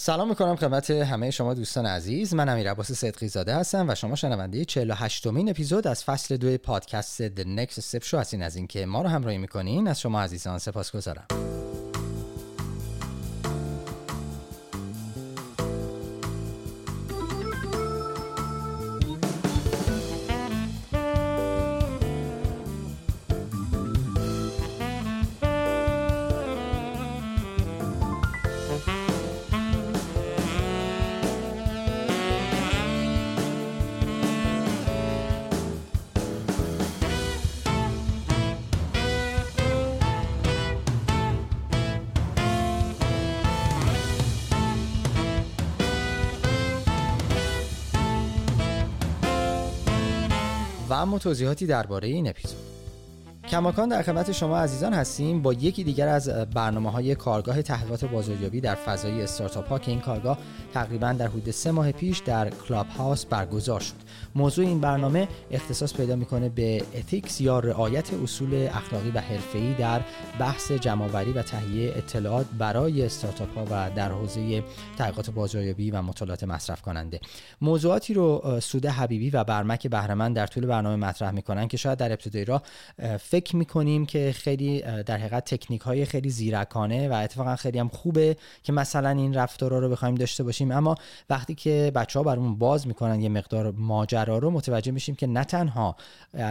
سلام می‌کنم خدمت همه شما دوستان عزیز. من امیر عباس صدقی زاده هستم و شما شنونده 48 مین اپیزود از فصل دو پادکست The Next Step Show هستین. از اینکه ما رو همراهی می‌کنین از شما عزیزان سپاسگزارم. توضیحاتی درباره این اپیزود. کماکان در خدمت شما عزیزان هستیم. با یکی دیگر از برنامه های کارگاه تحقیقات بازاریابی در فضای استارتاپ ها که این کارگاه تقریبا در حدود سه ماه پیش در کلاب هاوس برگزار شد. موضوع این برنامه اختصاص پیدا می‌کنه به ethics یا رعایت اصول اخلاقی و حرفه‌ای در بحث جمعآوری و تهیه اطلاعات برای استارتاپ ها و در حوزه تحقیقات بازاریابی و مطالعات مصرف کننده موضوعاتی رو سوده حبیبی و برمک بهرمند در طول برنامه مطرح می‌کنن که شاید در ابتدای راه فکر می‌کنیم که خیلی در حقیقت تکنیک های خیلی زیرکانه و اتفاقا خیلی هم خوبه که مثلا این رفتارا رو بخوایم داشته باشیم. اما وقتی که بچه ها برامون باز می‌کنن یه مقدار ماجرا رو متوجه میشیم که نه تنها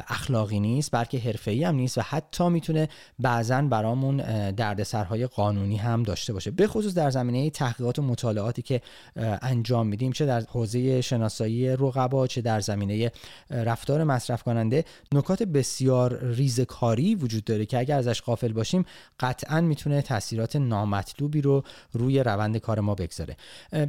اخلاقی نیست بلکه حرفه‌ای هم نیست و حتی می‌تونه بعضا برامون دردسرهای قانونی هم داشته باشه. به خصوص در زمینه تحقیقات و مطالعاتی که انجام میدیم چه در حوزه شناسایی رقبا چه در زمینه رفتار مصرف کننده نکات بسیار ریزکاری وجود داره که اگر ازش قافل باشیم قطعا می‌تونه تاثیرات نامطلوبی رو روی روند کار ما بگذاره.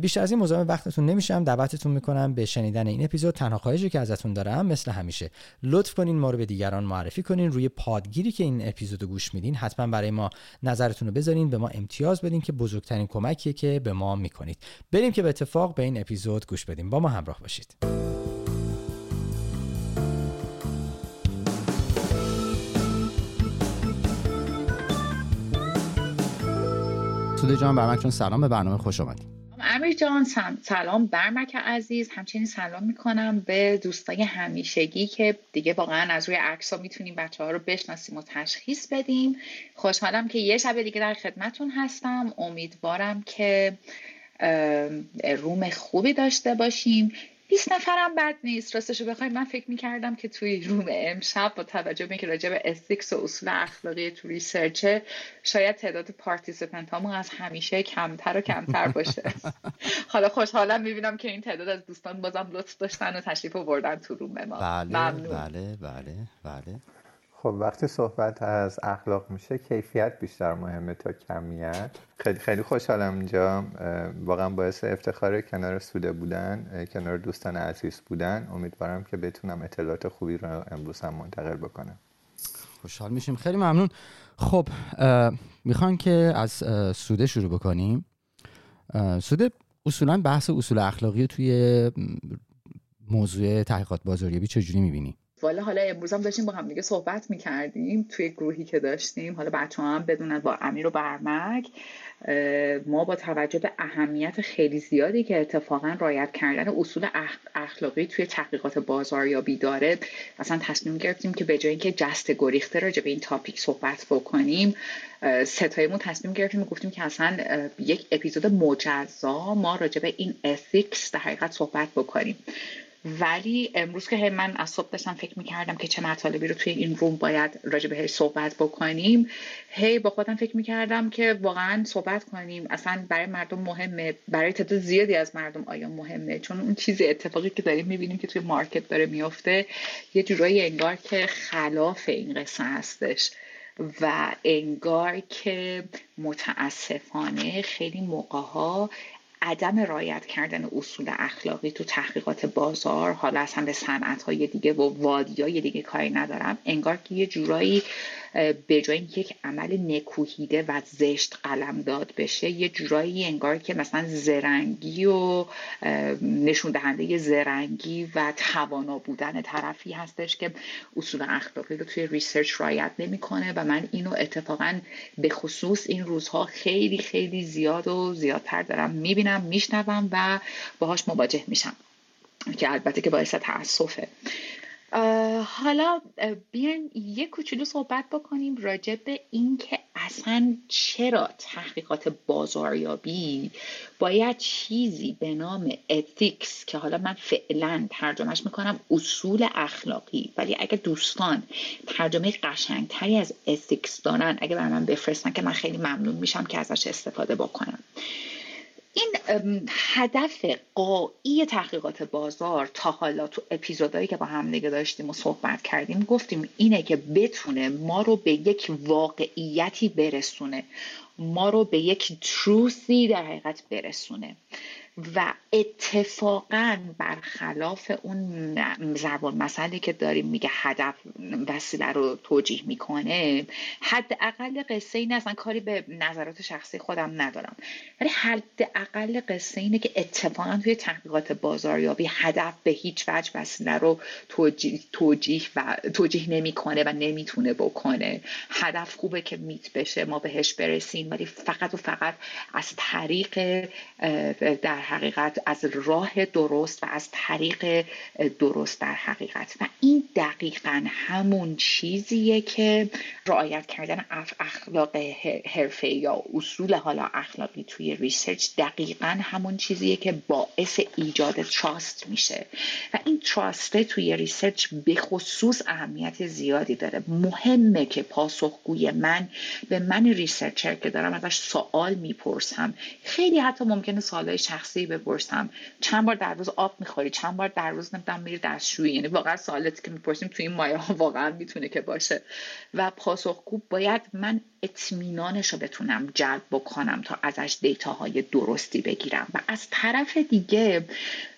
بیشتر از این مزاحم وقتتون نمیشم دعوتتون می‌کنم به شنیدن این اپیزود. تنها خواهشی که ازتون دارم مثل همیشه لطف کنین ما رو به دیگران معرفی کنین روی پادگیری که این اپیزودو گوش میدین حتما برای ما نظرتون رو بذارین به ما امتیاز بدین که بزرگترین کمکیه که به ما می‌کنید. بریم که به اتفاق به این اپیزود گوش بدیم. با ما همراه باشید. سوده جان برمک سلام به برنامه خوش آمدید امیر جان سلام برمک عزیز. همچنین سلام می‌کنم به دوستای همیشگی که دیگه واقعا از روی عکس ها می‌تونیم بچه ها رو بشناسیم و تشخیص بدیم. خوشحالم که یه شب دیگه در خدمتتون هستم. امیدوارم که room خوبی داشته باشیم. 20 نفرم بد نیست. راستش بخوایم من فکر می‌کردم که توی room امشب با توجه به اینکه راجع به ethics و اصول اخلاقی تو research ه شاید تعداد participant هامون از همیشه کمتر و کمتر باشه. حالا خوشحالم می‌بینم که این تعداد از دوستان بازم لطف داشتن و تشریف آوردن تو room ما. بله ممنون. بله بله بله. خب وقتی صحبت از اخلاق میشه کیفیت بیشتر مهمه تا کمیت خیلی خیلی خوشحالم اینجا. واقعا باعث افتخار کنار سوده بودن کنار دوستان عزیز بودن. امیدوارم که بتونم اطلاعات خوبی رو امروز هم منتقل بکنم. خوشحال میشیم. خیلی ممنون. خب می‌خوان که از سوده شروع بکنیم. سوده اصولا بحث اصول اخلاقی توی موضوع تحقیقات بازاریابی چجوری می‌بینی؟ والا حالا امروز هم داشتیم با هم دیگه صحبت می‌کردیم توی گروهی که داشتیم. حالا بچه ها هم بدونن با امیر و برمک ما با توجه به اهمیت خیلی زیادی که اتفاقا رعایت کردن اصول اخلاقی توی تحقیقات بازاریابی داره اصلا تصمیم گرفتیم که به جای اینکه جسته گریخته راجع به این topic صحبت بکنیم سه تاییمون تصمیم گرفتیم و گفتیم که اصلا یک اپیزود مجزا ما راجع به این ethics در حقیقت صحبت بکنیم. ولی امروز که من از صبح داشتم فکر می‌کردم که چه مطالبی رو توی این روم باید راجع بهش صحبت بکنیم هی با خودم فکر می‌کردم که واقعا صحبت کنیم. اصلا برای مردم مهمه برای تعداد زیادی از مردم آیا مهمه؟ چون اون چیزی اتفاقی که داریم می‌بینیم که توی مارکت داره میفته یه جورایی انگار که خلاف این قصه هستش و انگار که متاسفانه خیلی موقع ها عدم رعایت کردن اصول اخلاقی تو تحقیقات بازار حالا اصلا به صنعت های دیگه و وادی های دیگه کاری ندارم. انگار که یه جورایی به جای یک عمل نکوهیده و زشت قلمداد بشه یه جورایی انگار که مثلا زرنگی و نشون دهنده زرنگی و توانا بودن طرفی هستش که اصول اخلاقی رو توی research رعایت نمی‌کنه و من اینو اتفاقا به خصوص این روزها خیلی خیلی زیاد و زیادتر دارم می‌بینم میشنوم و باهاش مواجه میشم که البته که باعث تاسفه حالا بیاین یه کوچولو صحبت بکنیم راجع به اینکه اصلا چرا تحقیقات بازاریابی باید چیزی به نام اتیکس که حالا من فعلا ترجمهش می‌کنم اصول اخلاقی ولی اگه دوستان ترجمه قشنگتری از اتیکس دارن اگه بر من بفرستن که من خیلی ممنون میشم که ازش استفاده بکنم. این هدف قایی تحقیقات بازار تا حالا تو اپیزودهایی که با هم نگه داشتیم و صحبت کردیم گفتیم اینه که بتونه ما رو به یک واقعیتی برسونه ما رو به یک تروسی در حقیقت برسونه. و اتفاقا برخلاف اون ضرب مسئله که داریم میگه هدف وسیله رو توجیه می‌کنه حداقل قصه این اصلا کاری به نظرات شخصی خودم ندارم. ولی حداقل قصه اینه که اتفاقا توی تحقیقات بازاریابی هدف به هیچ وجه وسیله رو توجیه, توجیه و توجیه نمی‌کنه و نمی‌تونه بکنه. هدف خوبه که میت بشه ما بهش برسیم ولی فقط و فقط از طریق در حقیقت از راه درست و از طریق درست در حقیقت. و این دقیقا همون چیزیه که رعایت کردن اخلاق حرفه‌ای یا اصول حالا اخلاقی توی research دقیقا همون چیزیه که باعث ایجاد trust میشه. و این trust توی research به خصوص اهمیت زیادی داره. مهمه که پاسخگوی من به من researcher که دارم ازش سوال می‌پرسم. خیلی حتی ممکنه سوالای شخصی شخصی بپرسم. چند بار در روز آب می‌خوری؟ چند بار در روز نمی‌دونم میری دستشویی؟ یعنی واقعا سوالاتی که می‌پرسیم توی این مایه ها واقعا می‌تونه که باشه. و پاسخگو باید من اطمینانش رو بتونم جلب بکنم تا ازش data های درستی بگیرم. و از طرف دیگه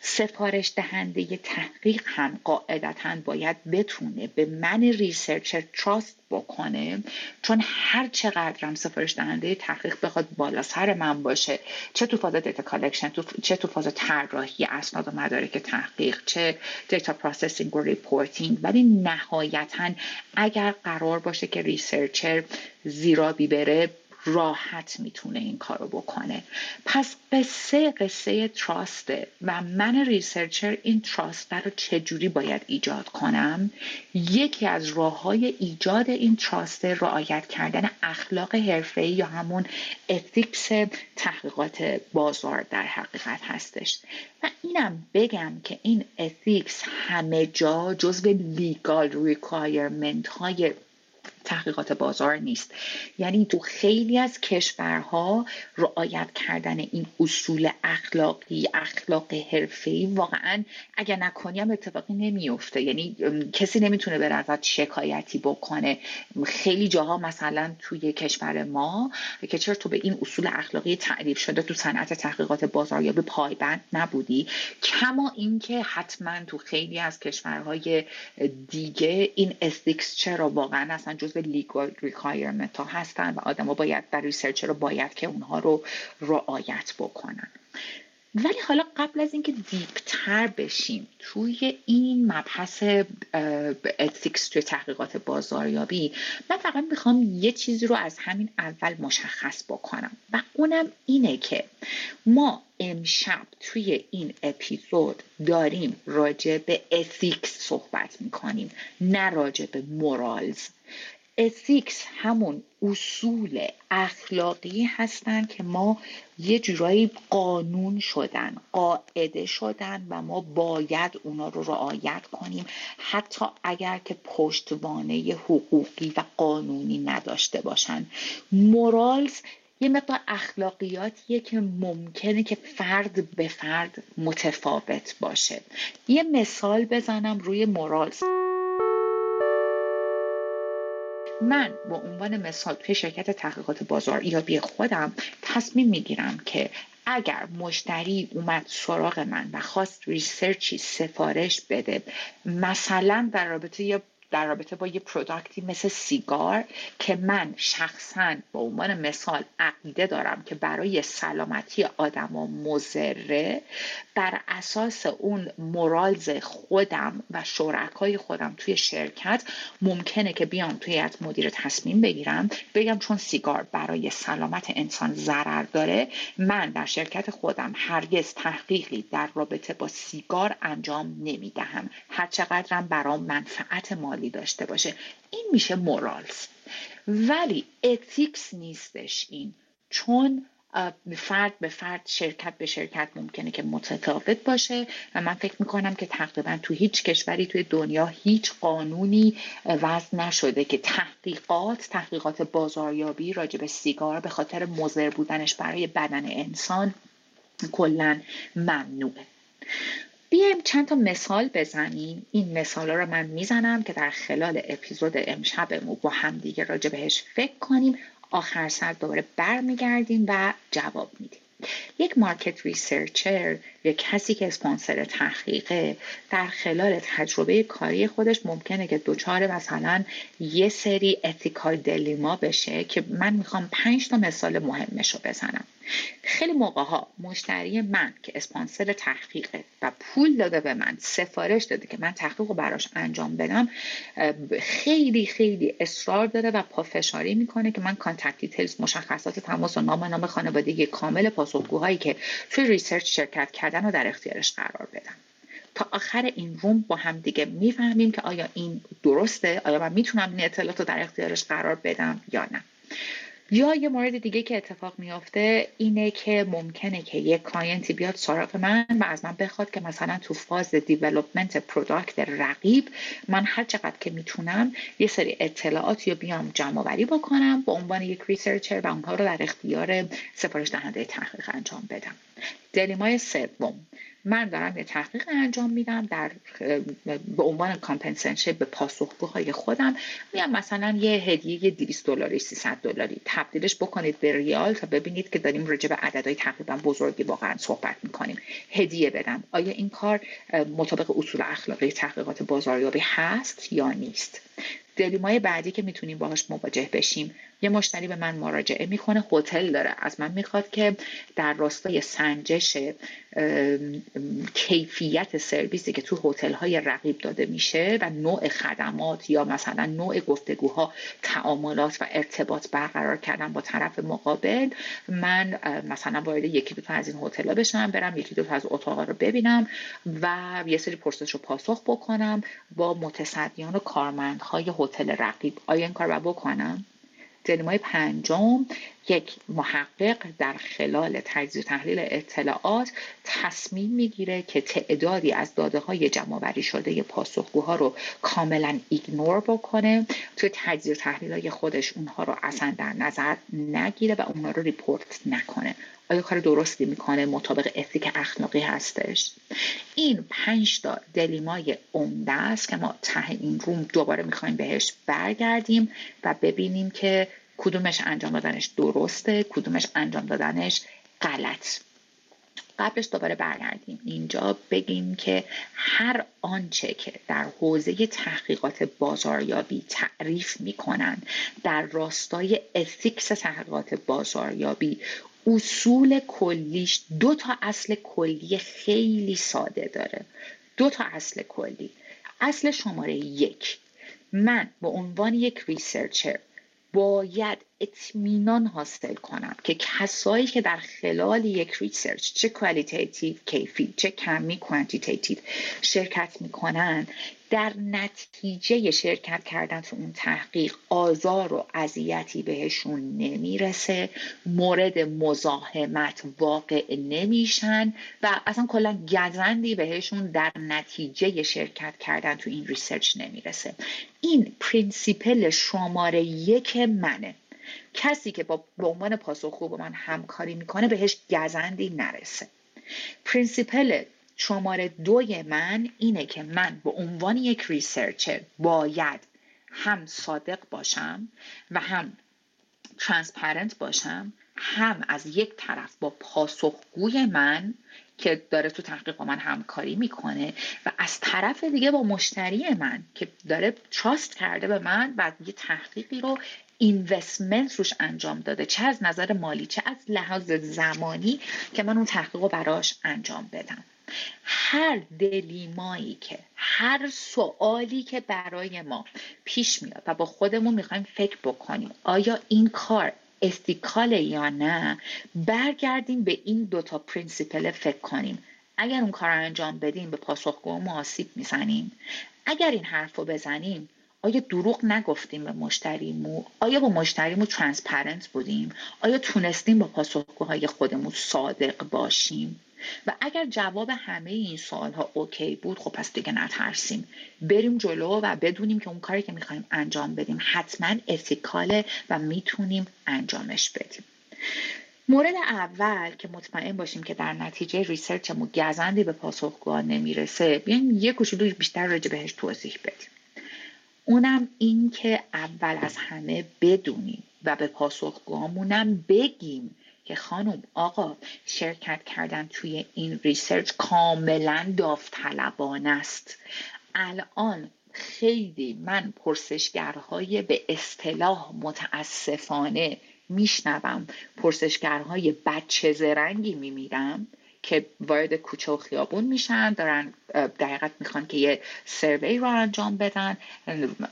سفارش دهنده تحقیق هم قاعدتا باید بتونه به من researcher trust بکنه چون هر چقدرم سفارش دهنده تحقیق بخواد بالا سر من باشه چه تو فاز data collection چه تو فاز طراحی اسناد و مدارک تحقیق چه data processing و reporting ولی نهایتا اگر قرار باشه که researcher زیرآبی بره راحت می‌تونه این کارو بکنه. پس قصه قصه trust ه و من researcher این trust رو چجوری باید ایجاد کنم؟ یکی از راه های ایجاد این trust رعایت کردن اخلاق حرفه‌ای یا همون ethics تحقیقات بازار در حقیقت هستش. و اینم بگم که این ethics همه جا جزو legal requirement های تحقیقات بازار نیست. یعنی تو خیلی از کشورها رعایت کردن این اصول اخلاقی اخلاق حرفه‌ای واقعا اگر نکنی هم اتفاقی نمیفته یعنی کسی نمی‌تونه ازت شکایتی بکنه. خیلی جاها مثلا توی کشور ما که چرا تو به این اصول اخلاقی تعریف شده تو صنعت تحقیقات بازاریابی پایبند نبودی؟ کما اینکه حتما تو خیلی از کشورهای دیگه این ethics چرا واقعا اصلا جز legal requirement ها هستن و آدما باید در research رو باید که اونها رو رعایت بکنن. ولی حالا قبل از اینکه deeper بشیم توی این مبحث ethics توی تحقیقات بازاریابی من فقط می‌خوام یه چیزی رو از همین اول مشخص بکنم و اونم اینه که ما امشب توی این اپیزود داریم راجع به ethics صحبت می‌کنیم نه راجع به morals ethics همون اصول اخلاقی هستند که ما یه جورایی قانون شدن قاعده شدن و ما باید اونا رو رعایت کنیم. حتی اگر که پشتوانه حقوقی و قانونی نداشته باشن. مورالز یه مقدار اخلاقیاتیه که ممکنه که فرد به فرد متفاوت باشه. یه مثال بزنم روی مورالز من به عنوان مثال توی شرکت تحقیقات بازاریابی خودم تصمیم می‌گیرم که اگر مشتری اومد سراغ من و خواست ریسرچی سفارش بده مثلا در رابطه در رابطه با یه پروداکتی مثل سیگار که من شخصا به عنوان مثال عقیده دارم که برای سلامتی آدما مزره بر اساس اون مورالز خودم و شرکای خودم توی شرکت ممکنه که بیام توی هیئت مدیره تصمیم بگیرم بگم چون سیگار برای سلامت انسان ضرر داره من در شرکت خودم هرگز تحقیقی در رابطه با سیگار انجام نمی‌دهم. هر چقدرم برام منفعت مالی داشته باشه. این میشه مورالز ولی اتیکس نیستش این. چون فرد به فرد شرکت به شرکت ممکنه که متفاوت باشه و من فکر می‌کنم که تقریبا تو هیچ کشوری توی دنیا هیچ قانونی وضع نشده که تحقیقات تحقیقات بازاریابی راجع به سیگار به خاطر مضر بودنش برای بدن انسان کلا ممنوعه. بیایم چند تا مثال بزنیم. این مثال رو من می‌زنم که در خلال اپیزود امشبمون با همدیگه راجع بهش فکر کنیم. آخر سر دوباره برمیگردیم و جواب میدیم. یک market researcher یا کسی که اسپانسر تحقیقه در خلال تجربه کاری خودش ممکنه که دچار مثلا یه سری ethical dilemma بشه که من می‌خوام پنج تا مثال مهمش رو بزنم. خیلی موقع ها مشتری من که اسپانسر تحقیقه و پول داده به من سفارش داده که من تحقیق رو براش انجام بدم خیلی خیلی اصرار داره و پافشاری می‌کنه که من contact details مشخصات تماس و نام نام خانوادگی کامل پاسخگوهایی که توی research شرکت کردن رو در اختیارش قرار بدم. تا آخر این room با هم دیگه می‌فهمیم که آیا این درسته آیا من می‌تونم این اطلاعات رو در اختیارش قرار بدم یا نه. یا یه مورد دیگه که اتفاق میافته اینه که ممکنه که یک کلاینتی بیاد سراغ من و از من بخواد که مثلا تو فاز development product رقیب من هر چقدر که می‌تونم یه سری اطلاعات یا بیام جمع آوری بکنم به عنوان یک researcher و اونها رو در اختیار سفارش دهنده تحقیق انجام بدم. dilemma ی سوم. من دارم یه تحقیق انجام میدم در به عنوان compensation به پاسخگوهای خودم. میام مثلا یه هدیه 200 دلاری 300 دلاری تبدیلش بکنید به ریال تا ببینید که داریم راجع به عددهای تقریبا بزرگی واقعا صحبت می‌کنیم. هدیه بدم. آیا این کار مطابق اصول اخلاقی تحقیقات بازاریابی هست یا نیست؟ دلیمای بعدی که می‌تونیم باهاش مواجه بشیم. یه مشتری به من مراجعه می‌کنه هتل داره. از من می‌خواد که در راستای سنجش کیفیت سرویسی که تو هتل های رقیب داده میشه و نوع خدمات یا مثلا نوع گفتگوها تعاملات و ارتباط برقرار کردن با طرف مقابل من مثلا وارد یکی دو از این هتل بشم برم یکی دو تا از اتاقا رو ببینم و یه سری پرسش رو پاسخ بکنم با متصدیان و کارمندهای هتل رقیب. آیا این کار رو بکنم؟ دلیمای پنجم یک محقق در خلال تجزیه تحلیل اطلاعات تصمیم می‌گیره که تعدادی از داده های جمع شده پاسخگوها رو کاملا ignore بکنه. توی تجزیه تحلیل های خودش اونها رو اصلا در نظر نگیره و اونها رو report نکنه. آیا کار درستی می‌کنه؟ مطابق ethic اخلاقی هستش. این پنج تا dilemma ی عمده است که ما ته این روم دوباره می‌خوایم بهش برگردیم و ببینیم که کدومش انجام دادنش درسته کدومش انجام دادنش غلط. قبلش دوباره برگردیم. اینجا بگیم که هر آنچه که در حوزه تحقیقات بازاریابی تعریف می‌کنن در راستای ethics تحقیقات بازاریابی اصول کلیش دو تا اصل کلی خیلی ساده داره. دو تا اصل کلی. اصل شماره یک. من به عنوان یک researcher باید اطمینان حاصل کنم که کسایی که در خلال یک research چه qualitative کیفی چه کمی quantitative شرکت می‌کنن در نتیجه شرکت کردن تو اون تحقیق آزار و اذیتی بهشون نمی‌رسه مورد مزاحمت واقع نمیشن و اصلا کلا گزندی بهشون در نتیجه شرکت کردن تو این research نمی‌رسه. این principle شماره یک منه. کسی که با به عنوان پاسخگو با من همکاری می‌کنه بهش گزندی نرسه. principle شماره دوی من اینه که من به عنوان یک researcher باید هم صادق باشم و هم transparent باشم هم از یک طرف با پاسخگوی من که داره تو تحقیق با من همکاری می‌کنه و از طرف دیگه با مشتری من که داره trust کرده به من و یه تحقیقی رو investment روش انجام داده چه از نظر مالی چه از لحاظ زمانی که من اون تحقیق رو براش انجام بدم. هر dilemma یی که هر سوالی که برای ما پیش میاد و با خودمون می‌خوایم فکر بکنیم آیا این کار ethical ه یا نه برگردیم به این دوتا principle فکر کنیم. اگر اون کار رو انجام بدیم به پاسخگو ما آسیب می‌زنیم. اگر این حرف رو بزنیم آیا دروغ نگفتیم به مشتریمون؟ آیا با مشتریمون transparent بودیم؟ آیا تونستیم با پاسخگوهای خودمون صادق باشیم؟ و اگر جواب همه این سوال ها اوکی بود خب پس دیگه نترسیم. بریم جلو و بدونیم که اون کاری که می‌خوایم انجام بدیم حتما اتیکاله و می‌تونیم انجامش بدیم. مورد اول که مطمئن باشیم که در نتیجه ریسرچمون گزندی به پاسخگوها نمی‌رسه بیایم یه کوچولو بیشتر راجع بهش توضیح بدیم. اونم این که اول از همه بدونیم و به پاسخگوهامونم بگیم که خانم آقا شرکت کردن توی این ریسرچ کاملا داوطلبانه است. الان خیلی من پرسشگرهای به اصطلاح متاسفانه میشنوم پرسشگرهای بچه زرنگی میمیرم. که وارد کوچه و خیابون میشن دارن دقیقت می‌خوان که یه سروی رو انجام بدن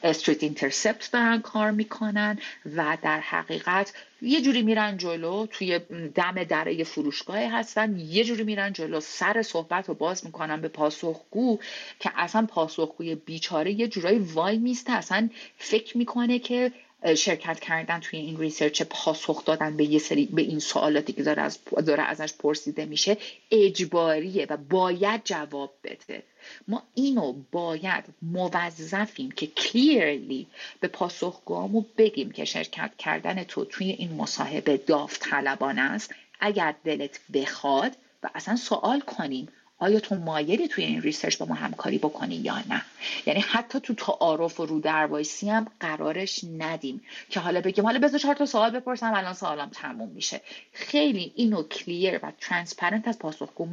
street intercept دارن کار می‌کنن و در حقیقت یه جوری میرن جلو توی دم دره فروشگاه هستن یه جوری میرن جلو سر صحبت رو باز می‌کنن به پاسخگو که اصلا پاسخگوی بیچاره یه جورایی وای میسته اصلا فکر می‌کنه که شرکت کردن توی این research پاسخ دادن به یه سری به این سوالاتی که داره, از داره ازش پرسیده میشه اجباریه و باید جواب بده. ما اینو باید موظفیم که clearly به پاسخگوامون بگیم که شرکت کردن تو توی این مصاحبه داوطلبانه است. اگر دلت بخواد و اصلا سوال کنیم آیا تو مایلی توی این research با ما همکاری بکنی یا نه؟ یعنی حتی تو تعارف و رو وایسی هم قرارش ندیم که حالا بگیم حالا بذار چهار تا سوال بپرسم الان سوالم تموم میشه. خیلی اینو clear و transparent از پاسخگو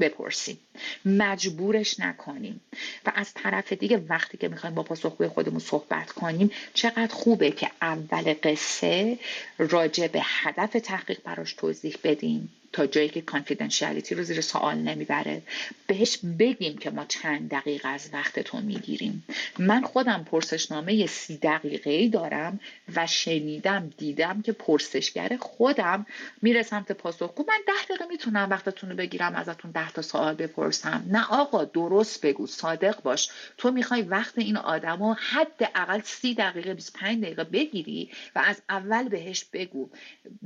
بپرسیم. مجبورش نکنیم. و از طرف دیگه وقتی که می‌خوایم با پاسخگوی خودمون صحبت کنیم چقدر خوبه که اول قصه راجع به هدف تحقیق براش توضیح بدیم. تا جایی که کانفیدنشیالیتی رو زیر سوال نمی‌بره. بهش بگیم که ما چند دقیقه از وقتتون می‌گیریم. من خودم پرسشنامه سی دقیقه ای دارم و شنیدم دیدم که پرسشگر خودم میره سمت پاسخگو. من ده دقیقه می‌تونم وقتتون رو بگیرم ازتون ده تا سوال بپرسم. نه آقا درست بگو صادق باش. تو می‌خوای وقت این آدم رو حداقل سی دقیقه 25 دقیقه بگیری و از اول بهش بگو.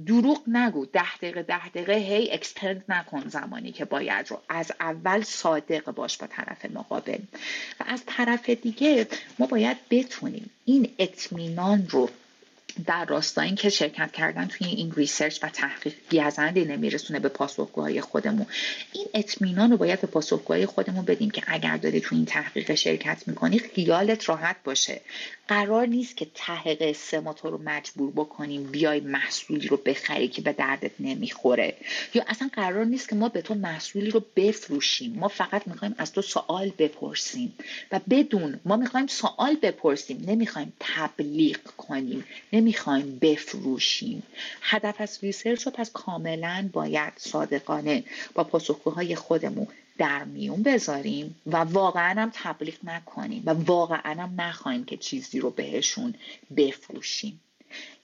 دروغ نگو. ده دقیقه ده دقیقه هی اکستند نکن زمانی که باید رو. از اول صادق باش با طرف مقابل. و از طرف دیگه ما باید بتونیم این اطمینان رو در راستای که شرکت کردن توی این ریسرچ و تحقیق گزندی نمیرسونه به پاسخگوهای خودمون. این اطمینان رو باید به پاسخگوهای خودمون بدیم که اگر داری توی این تحقیق شرکت می‌کنی خیالت راحت باشه. قرار نیست که ته قصه ما تو رو مجبور بکنیم بیای محصولی رو بخری که به دردت نمی‌خوره. یا اصلا قرار نیست که ما به تو محصولی رو بفروشیم. ما فقط می‌خوایم از تو سوال بپرسیم. و بدون ما می‌خوایم سوال بپرسیم. نمی‌خوایم تبلیغ کنیم. نمی‌خوایم بفروشیم. هدف از research رو پس کاملا باید صادقانه با پاسخگوهای خودمون در میون بذاریم و واقعا هم تبلیغ نکنیم و واقعا هم نخواهیم که چیزی رو بهشون بفروشیم.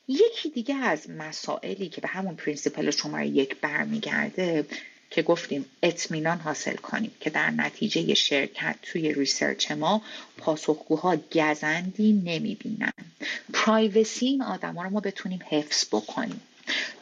یکی دیگه از مسائلی که به همون principle شماره یک برمیگرده که گفتیم اطمینان حاصل کنیم که در نتیجه شرکت توی research ما پاسخگوها گزندی نمی‌بینن. privacy این آدم ها رو ما بتونیم حفظ بکنیم.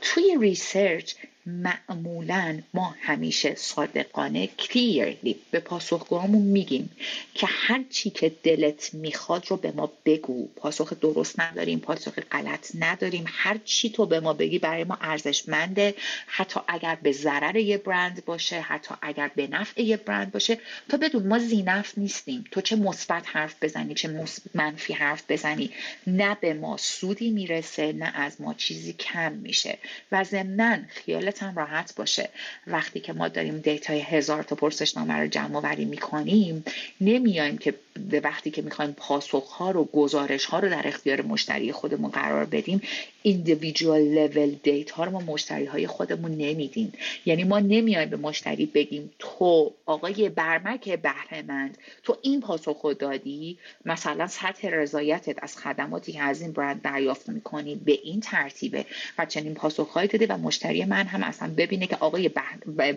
توی research معمولا ما همیشه صادقانه clearly به پاسخگوهامون میگیم که هر چی که دلت می‌خواد رو به ما بگو. پاسخ درست نداریم پاسخ غلط نداریم. هر چی تو به ما بگی برای ما ارزشمنده. حتی اگر به ضرر یه برند باشه حتی اگر به نفع یه برند باشه. تا بدون ما زینف نیستیم. تو چه مثبت حرف بزنی چه منفی حرف بزنی. نه به ما سودی می‌رسه نه از ما چیزی کم میشه. و ضمنا خیال خیالت هم راحت باشه. وقتی که ما داریم دیتای هزار تا پرسشنامه رو جمع وری می‌کنیم نمیایم که به وقتی که می‌خوایم پاسخ ها رو گزارش ها رو در اختیار مشتری خودمون قرار بدیم individual level data ها رو ما مشتری های خودمون نمیدیم. یعنی ما نمیایم به مشتری بگیم تو آقای برمک بهره‌مند تو این پاسخ رو دادی مثلا سطح رضایتت از خدماتی که از این برند دریافت می‌کنی به این ترتیبه و چنین پاسخهایی داده و مشتری من هم اصلا ببینه که آقای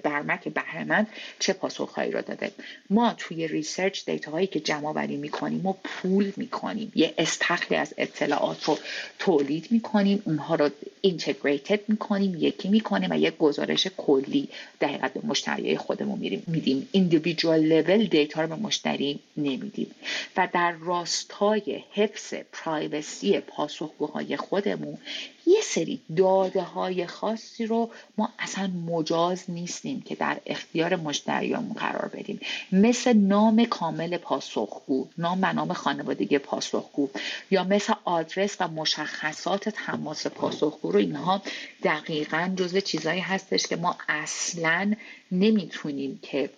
برمک بهره‌مند چه پاسخهایی را داده. ما توی research data هایی که جمع آوری می‌کنیم و pool می‌کنیم. یه استخلی از اطلاعات رو تولید می‌کنیم. اونها رو اینتگریتد می‌کنیم یکی می‌کنیم و یه گزارش کلی دقیقا به مشتری خودمون میدیم. ایندیویدوال لول دیتا رو به مشتری نمیدیم. و در راستای حفظ پرایوسی پاسخگوهای خودمون یه سری داده های خاصی رو ما اصلا مجاز نیستیم که در اختیار مشتریامون قرار بدیم. مثل نام کامل پاسخگو نام و نام خانوادگی پاسخگو یا مثل آدرس و مشخصات تماس پاسخگو رو اینها دقیقا جزو چیزهایی هستش که ما اصلا نمی‌تونیم که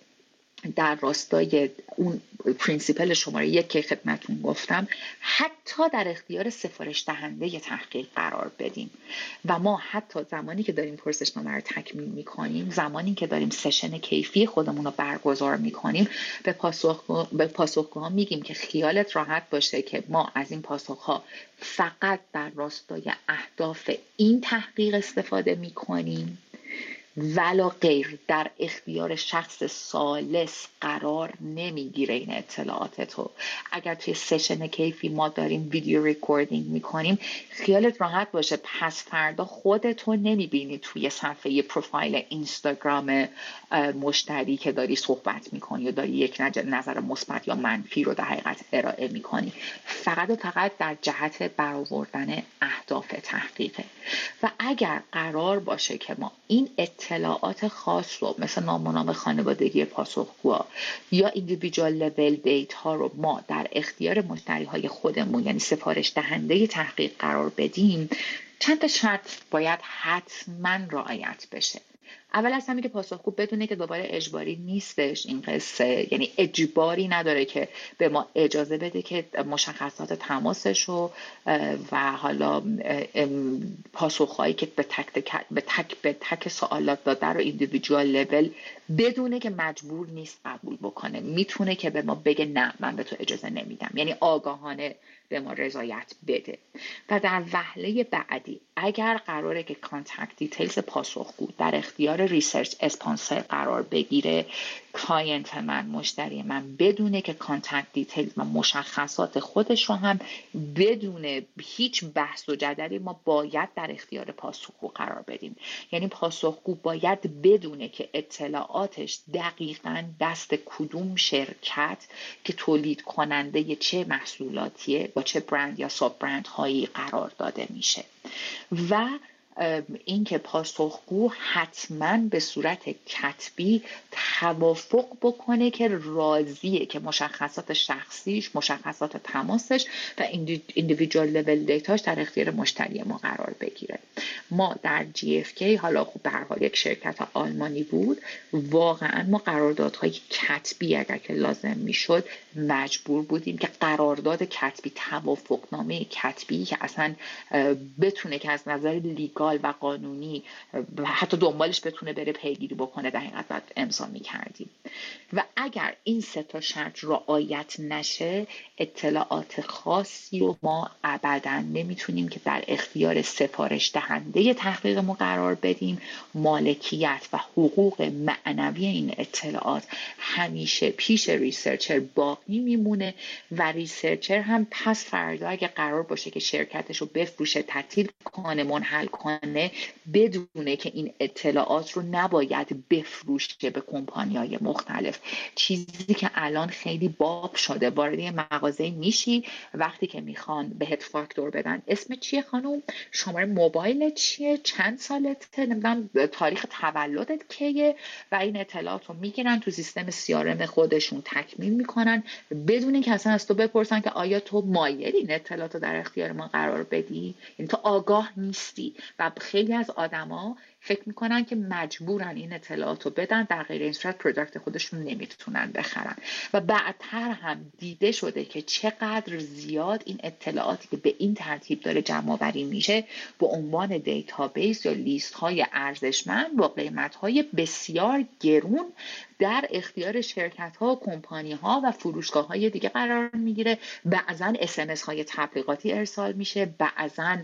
در راستای اون principle شماره یک که خدمتون گفتم حتی در اختیار سفارش دهنده تحقیق قرار بدیم. و ما حتی زمانی که داریم پرسشنامه رو تکمیل می‌کنیم زمانی که داریم session کیفی خودمون رو برگزار می‌کنیم به پاسخ به پاسخگوها میگیم که خیالت راحت باشه که ما از این پاسخها فقط در راستای اهداف این تحقیق استفاده می‌کنیم. ولاغیر در اختیار شخص ثالث قرار نمی‌گیره این اطلاعات تو. اگر توی session کیفی ما داریم video recording می‌کنیم خیالت راحت باشه. پس فردا خودتو نمی‌بینی توی صفحه پروفایل اینستاگرام مشتری که داری صحبت می‌کنی و داری یک نظر مثبت یا منفی رو در حقیقت ارائه می‌کنی. فقط و فقط در جهت برآوردن اهداف تحقیقه. و اگر قرار باشه که ما این اطلاعات خاص رو مثل نام و نام خانوادگی پاسخگوها یا ایندیویدوال لول دیت ها رو ما در اختیار مشتری های خودمون یعنی سفارش دهنده تحقیق قرار بدیم چند تا شرط باید حتما رعایت بشه. اول از همین که پاسخگو بدونه که دوباره اجباری نیستش. این قصه یعنی اجباری نداره که به ما اجازه بده که مشخصات تماسش رو و حالا پاسخهایی که به تک, به تک به تک سوالات داده رو individual level بدونه که مجبور نیست قبول بکنه. می‌تونه که به ما بگه نه من به تو اجازه نمیدم. یعنی آگاهانه به ما رضایت بده. و در وهله بعدی اگر قراره که contact details پاسخگو در اختیار research sponsor قرار بگیره client من مشتری من بدونه که contact details و مشخصات خودش رو هم بدون هیچ بحث و جدلی ما باید در اختیار پاسخگو قرار بدیم. یعنی پاسخگو باید بدونه که اطلاعاتش دقیقا دست کدوم شرکت که تولید کننده چه محصولاتیه چه برند یا sub brand هایی قرار داده میشه. و اینکه پاسخگو حتما به صورت کتبی توافق بکنه که راضیه که مشخصات شخصیش مشخصات تماسش و ایندیویدوال لول دیتاش در اختیار مشتری ما قرار بگیره. ما در GFK حالا خب به یک شرکت آلمانی بود واقعا ما قراردادهای کتبی اگر که لازم می‌شد مجبور بودیم که قرارداد کتبی توافقنامه کتبی که اصلا بتونه که از نظر لیگال و قانونی حتی دنبالش بتونه بره پیگیری بکنه در حقیقت امضا می‌کردیم. و اگر این سه تا شرط رعایت نشه اطلاعات خاصی رو ما ابدا نمی‌تونیم که در اختیار سفارش دهنده تحقیق ما قرار بدیم. مالکیت و حقوق معنوی این اطلاعات همیشه پیش ریسرچر باقی میمونه و ریسرچر هم پس فردا اگه قرار باشه که شرکتش رو بفروشه تعطیل کنه منحل کنه بدونه که این اطلاعات رو نباید بفروشه به های مختلف. چیزی که الان خیلی باب شده. وارد مغازه میشی وقتی که می‌خوان بهت فاکتور بدن. اسم چیه خانم؟ شماره موبایل چیه؟ چند سالته؟ نمی‌دونم تاریخ تولدت کیه؟ و این اطلاعات رو می‌گیرن تو سیستم سیارم خودشون. تکمیل می‌کنن. بدون اینکه اصلا از تو بپرسن که آیا تو مایل این اطلاعات رو در اختیار ما قرار بدی؟ یعنی تو آگاه نیستی. و خیلی از آدما فکر می‌کنن که مجبورن این اطلاعات رو بدن در غیر این صورت product خودشون نمی‌تونن بخرن. و بعدتر هم دیده شده که چقدر زیاد این اطلاعاتی که به این ترتیب داره جمع آوری میشه به عنوان database یا لیست های ارزشمند با قیمت های بسیار گرون در اختیار شرکت ها و کمپانی ها و فروشگاه های دیگه قرار می‌گیره. بعضا SMS های تبلیغاتی ارسال میشه. بعضا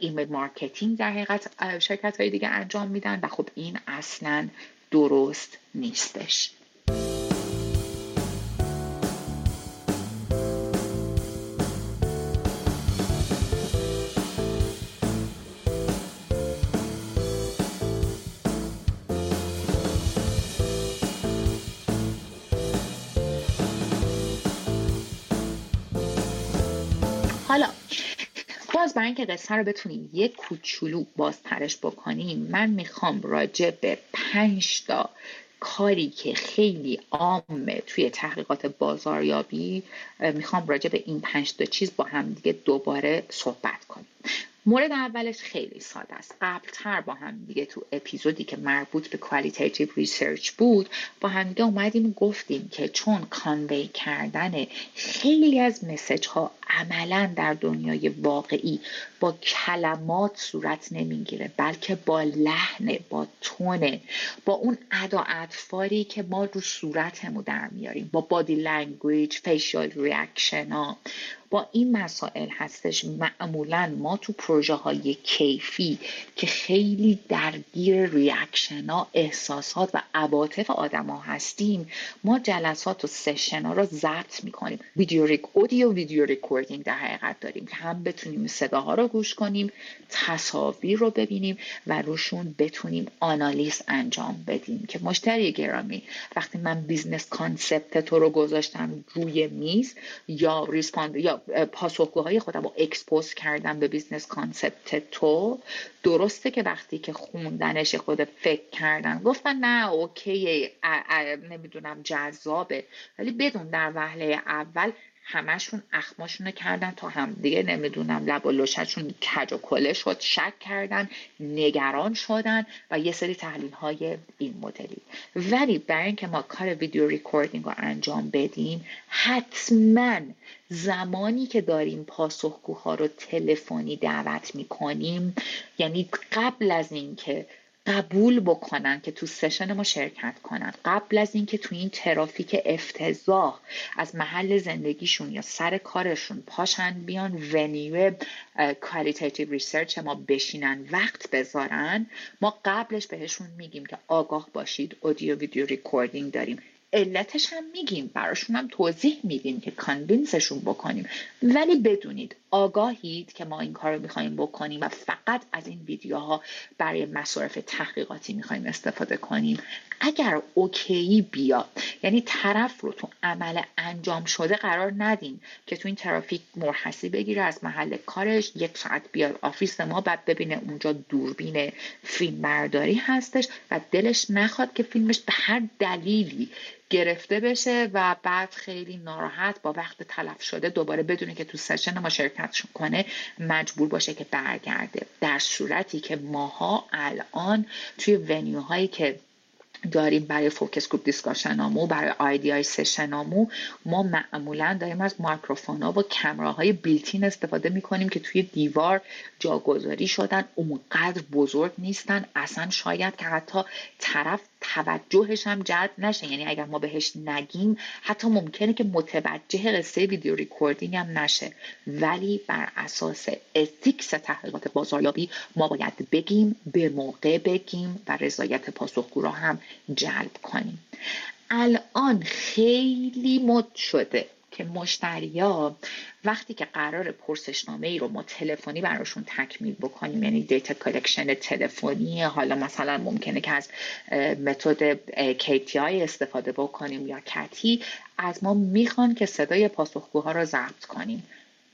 email marketing در حقیقت شرکت های دیگه انجام میدن و خب این اصلا درست نیستش. قصه رو بتونیم یک کوچولو بازترش بکنیم. من می‌خوام راجع به پنج تا کاری که خیلی عامه توی تحقیقات بازاریابی می‌خوام راجع به این پنج تا چیز با هم دیگه دوباره صحبت کنیم. مورد اولش خیلی ساده است. قبلتر با هم دیگه تو اپیزودی که مربوط به qualitative research بود با هم دیگه اومدیم گفتیم که چون convey کردن خیلی از message ها عملا در دنیای واقعی با کلمات صورت نمی‌گیره بلکه با لحن با tone ـه با اون ادا اطواری که ما رو صورتمو در میاریم با body language facial reaction ها با این مسائل هستش معمولا ما تو پروژه های کیفی که خیلی درگیر reaction ها احساسات و عواطف آدم ها هستیم ما جلسات و session ها رو ضبط می‌کنیم. video rec audio video recording در حقیقت داریم که هم بتونیم صداها رو گوش کنیم تصاویر رو ببینیم و روشون بتونیم آنالیز انجام بدیم. که مشتری گرامی وقتی من business concept تو رو گذاشتم روی میز یا respond یا پاسخگوهای خودم رو expose کردم به business concept تو. درسته که وقتی که خوندنش خود فکر کردن گفتن نه okay نمی‌دونم جذابه. ولی بدون در وهله اول همشون اخماشون کردن تا هم دیگه نمی‌دونم لب و لوشتشون کج و کله شد شک کردن نگران شدن و یه سری تحلیل های این مدلی. ولی برای اینکه ما کار ویدیو ریکوردینگ رو انجام بدیم حتما زمانی که داریم پاسخگوها رو تلفنی دعوت می‌کنیم یعنی قبل از اینکه قبول بکنن که تو session ما شرکت کنن. قبل از اینکه تو این ترافیک افتضاح از محل زندگیشون یا سر کارشون پاشن بیان venue qualitative research ما بشینن وقت بذارن ما قبلش بهشون میگیم که آگاه باشید audio video recording داریم. علتش هم میگیم براشون هم توضیح میدیم که convince شون بکنیم. ولی بدونید آگاهید که ما این کار رو می‌خوایم بکنیم و فقط از این ویدیوها برای مصارف تحقیقاتی می‌خوایم استفاده کنیم. اگر okay یه بیاد. یعنی طرف رو تو عمل انجام شده قرار ندین که تو این ترافیک مرخصی بگیره از محل کارش یک ساعت بیاد office ما بعد ببینه اونجا دوربین فیلم برداری هستش و دلش نخواد که فیلمش به هر دلیلی گرفته بشه و بعد خیلی ناراحت با وقت تلف شده دوباره بدونه که تو session ما شرکت کنه مجبور باشه که برگرده. در صورتی که ماها الان توی venue هایی که داریم برای focus group discussion امو برای IDI های session امو ما معمولا داریم از microphone ها و camera های built-in استفاده می‌کنیم که توی دیوار جاگذاری شدن اونقدر بزرگ نیستن. اصلا شاید که حتی طرف توجهش هم جلب نشه. یعنی اگر ما بهش نگیم حتی ممکنه که متوجه قصه video recording هم نشه. ولی بر اساس ethics تحقیقات بازاریابی ما باید بگیم به موقع بگیم و رضایت پاسخگو را هم جلب کنیم. الان خیلی مد شده که مشتریا وقتی که قرار پرسشنامه ای رو ما تلفنی براشون تکمیل بکنیم یعنی data collection تلفنی حالا مثلا ممکنه که از متد CAPI استفاده بکنیم یا CATI از ما می‌خوان که صدای پاسخگوها رو ضبط کنیم.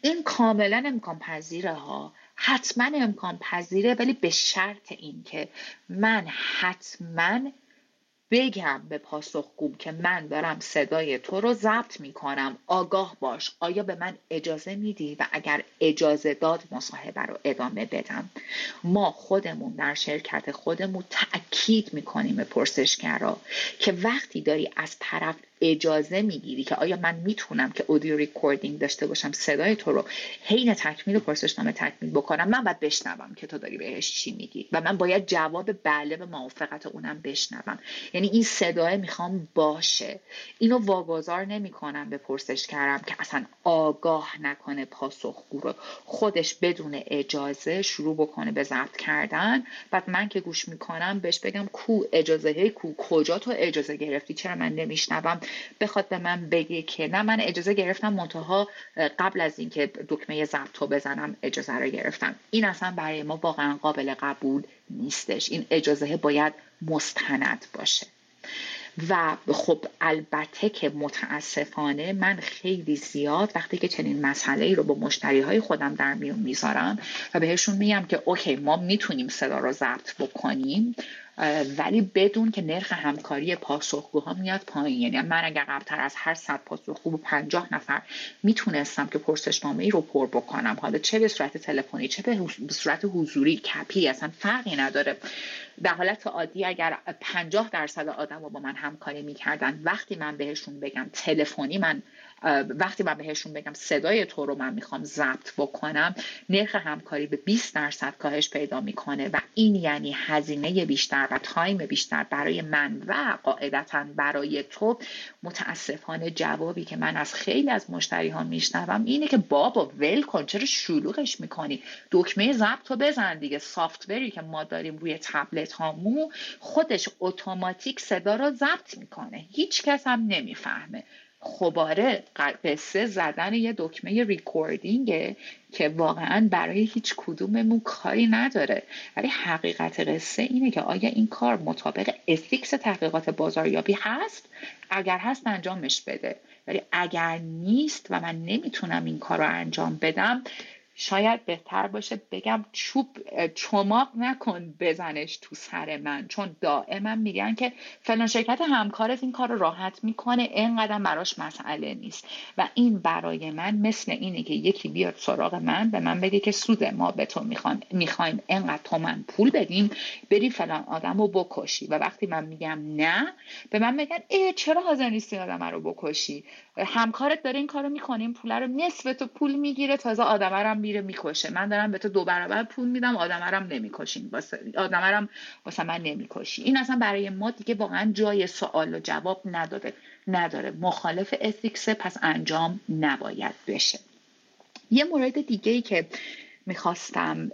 این کاملا امکان پذیره ها. حتما امکان پذیره ولی به شرط اینکه من حتما بگم به پاسخگوم که من دارم صدای تو رو ضبط می‌کنم. آگاه باش. آیا به من اجازه میدی و اگر اجازه داد مصاحبه رو ادامه بدم؟ ما خودمون در شرکت خودمون تاکید می‌کنیم به پرسشگرا که وقتی داری از طرف اجازه می‌گیری که آیا من می‌تونم که audio recording داشته باشم صدای تو رو حین تکمیل پرسشنامه تکمیل بکنم من باید بشنوم که تو داری بهش چی میگی؟ و من باید جواب بله به موافقت اونم بشنوم. یعنی این صدای می‌خوام باشه. اینو واگذار نمی‌کنم به پرسشگرم که اصلا آگاه نکنه پاسخگو رو. خودش بدون اجازه شروع بکنه به ضبط کردن. بعد من که گوش می‌کنم بهش بگم کو اجازه کو کجا تو اجازه گرفتی؟ چرا من نمیشنوم؟ بخواد به من بگه که نه من اجازه گرفتم منتها قبل از اینکه دکمه ضبط رو بزنم اجازه رو گرفتم. این اصلا برای ما واقعا قابل قبول نیستش. این اجازه باید مستند باشه. و خب البته که متاسفانه من خیلی زیاد وقتی که چنین مسئله ای رو با مشتری های خودم در میون می‌ذارم و بهشون میگم که اوکی ما می‌تونیم صدا رو ضبط بکنیم ولی بدون که نرخ همکاری پاسخگوها میاد پایین. یعنی من اگر قبلتر از هر صد پاسخگو با پنجاه نفر می‌تونستم که پرسشنامه ای رو پر بکنم. حالا چه به صورت تلفنی چه به صورت حضوری کپی اصلا فرقی نداره. در حالت عادی اگر پنجاه درصد آدم با من همکاری می‌کردن وقتی من بهشون بگم تلفنی من وقتی من بهشون بگم صدای تو رو من می‌خوام ضبط بکنم نرخ همکاری به 20 درصد کاهش پیدا می‌کنه و این یعنی هزینه بیشتر و time بیشتر برای من و قاعدتا برای تو. متاسفانه جوابی که من از خیلی از مشتری ها میشنوم اینه که بابا ول کن چرا شلوغش می‌کنی؟ دکمه ضبط رو بزن دیگه. software ی که ما داریم روی تبلت هامون خودش اتوماتیک صدا رو ضبط می‌کنه. هیچ کس هم نمی‌فهمه. خباره قصه زدن یه دکمه ریکوردینگه که واقعا برای هیچ کدوممون کاری نداره. ولی حقیقت قصه اینه که آیا این کار مطابق افیکس تحقیقات بازاریابی هست؟ اگر هست انجامش بده. ولی اگر نیست و من نمی‌تونم این کار رو انجام بدم شاید بهتر باشه بگم چوب چماق نکن بزنش تو سر من. چون دائما میگن که فلان شرکت همکارت این کار راحت می‌کنه اینقدر براش مسئله نیست. و این برای من مثل اینه که یکی بیاد سراغ من به من بگه که سود ما به تو می‌خوایم اینقدر من پول بدیم بری فلان آدم رو بکشی. و وقتی من میگم نه به من میگن ای چرا حاضر نیستی آدم رو بکشی؟ همکارت داره این کارو می‌کنه این پول رو نصف تو پول می‌گیره تازه آدم رو میره می‌کشه. من دارم به تو دو برابر پول میدم آدم رو نمی‌کشین. واسه آدم رو واسه من نمی‌کشی. این اصلا برای ما دیگه واقعا جای سوال و جواب نداره. نداره. مخالف ethics پس انجام نباید بشه. یه مورد دیگه ای که می‌خواستم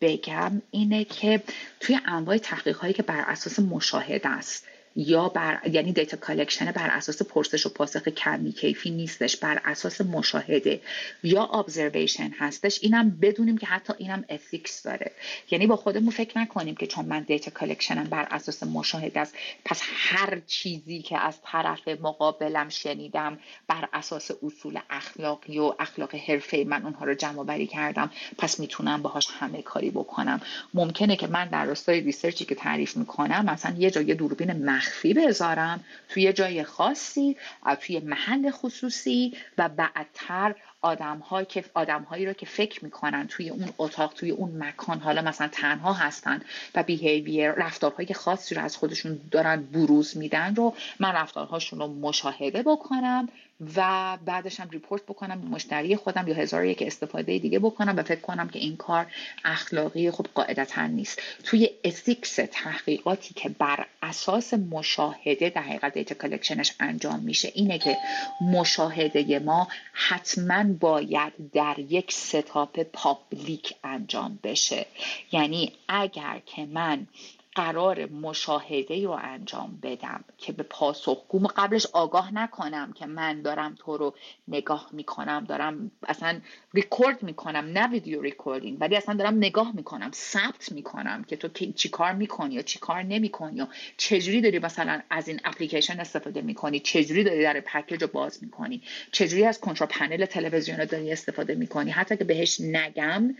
بگم اینه که توی انواع تحقیق هایی که بر اساس مشاهده است یا بر یعنی data collection بر اساس پرسش و پاسخ کمی کیفی نیستش بر اساس مشاهده یا observation هستش. اینم بدونیم که حتی اینم ethics داره. یعنی با خودمون فکر نکنیم که چون من data collection م بر اساس مشاهده است پس هر چیزی که از طرف مقابلم شنیدم بر اساس اصول اخلاقی و اخلاق حرفه ای من اونها رو جمع آوری کردم پس می‌تونم باهاش همه کاری بکنم. ممکنه که من در راستای research ی که تعریف می‌کنم مثلا یه جای دوربین مخفی بذارم توی جای خاصی توی محل خصوصی و بعدتر آدم که آدم هایی رو که فکر می‌کنن توی اون اتاق توی اون مکان حالا مثلا تنها هستن و behavior رفتارهای خاصی رو از خودشون دارن بروز میدن رو من رفتارهاشون رو مشاهده بکنم و بعدش هم report بکنم به مشتری خودم یا هزار و یک استفاده دیگه بکنم و فکر کنم که این کار اخلاقی خب قاعدتا نیست. توی ethics تحقیقاتی که بر اساس مشاهده در حقیقت data collection ش انجام میشه اینه که مشاهده ما حتما باید در یک setup public انجام بشه. یعنی اگر که من قراره مشاهده رو انجام بدم که به پاسخگو قبلش آگاه نکنم که من دارم تو رو نگاه می‌کنم دارم اصلا ریکورد می‌کنم نه video recording ولی اصلا دارم نگاه می‌کنم ثبت می‌کنم که تو چی کار می‌کنی یا چی کار نمی‌کنی یا چجوری داری مثلا از این اپلیکیشن استفاده می‌کنی چجوری داری در package رو باز می‌کنی چجوری از control panel تلویزیون داری استفاده می‌کنی. حتی که بهش نگم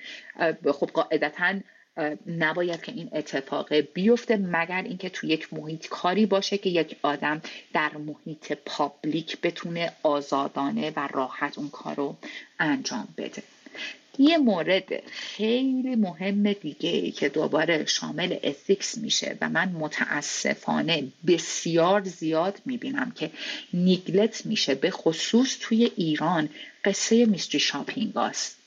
خب قاعدتا نباید که این اتفاق بیفته مگر اینکه تو یک محیط کاری باشه که یک آدم در محیط public بتونه آزادانه و راحت اون کار رو انجام بده. یه مورد خیلی مهم دیگه که دوباره شامل ethics میشه و من متاسفانه بسیار زیاد می‌بینم که neglect میشه به خصوص توی ایران قصه mystery shopping است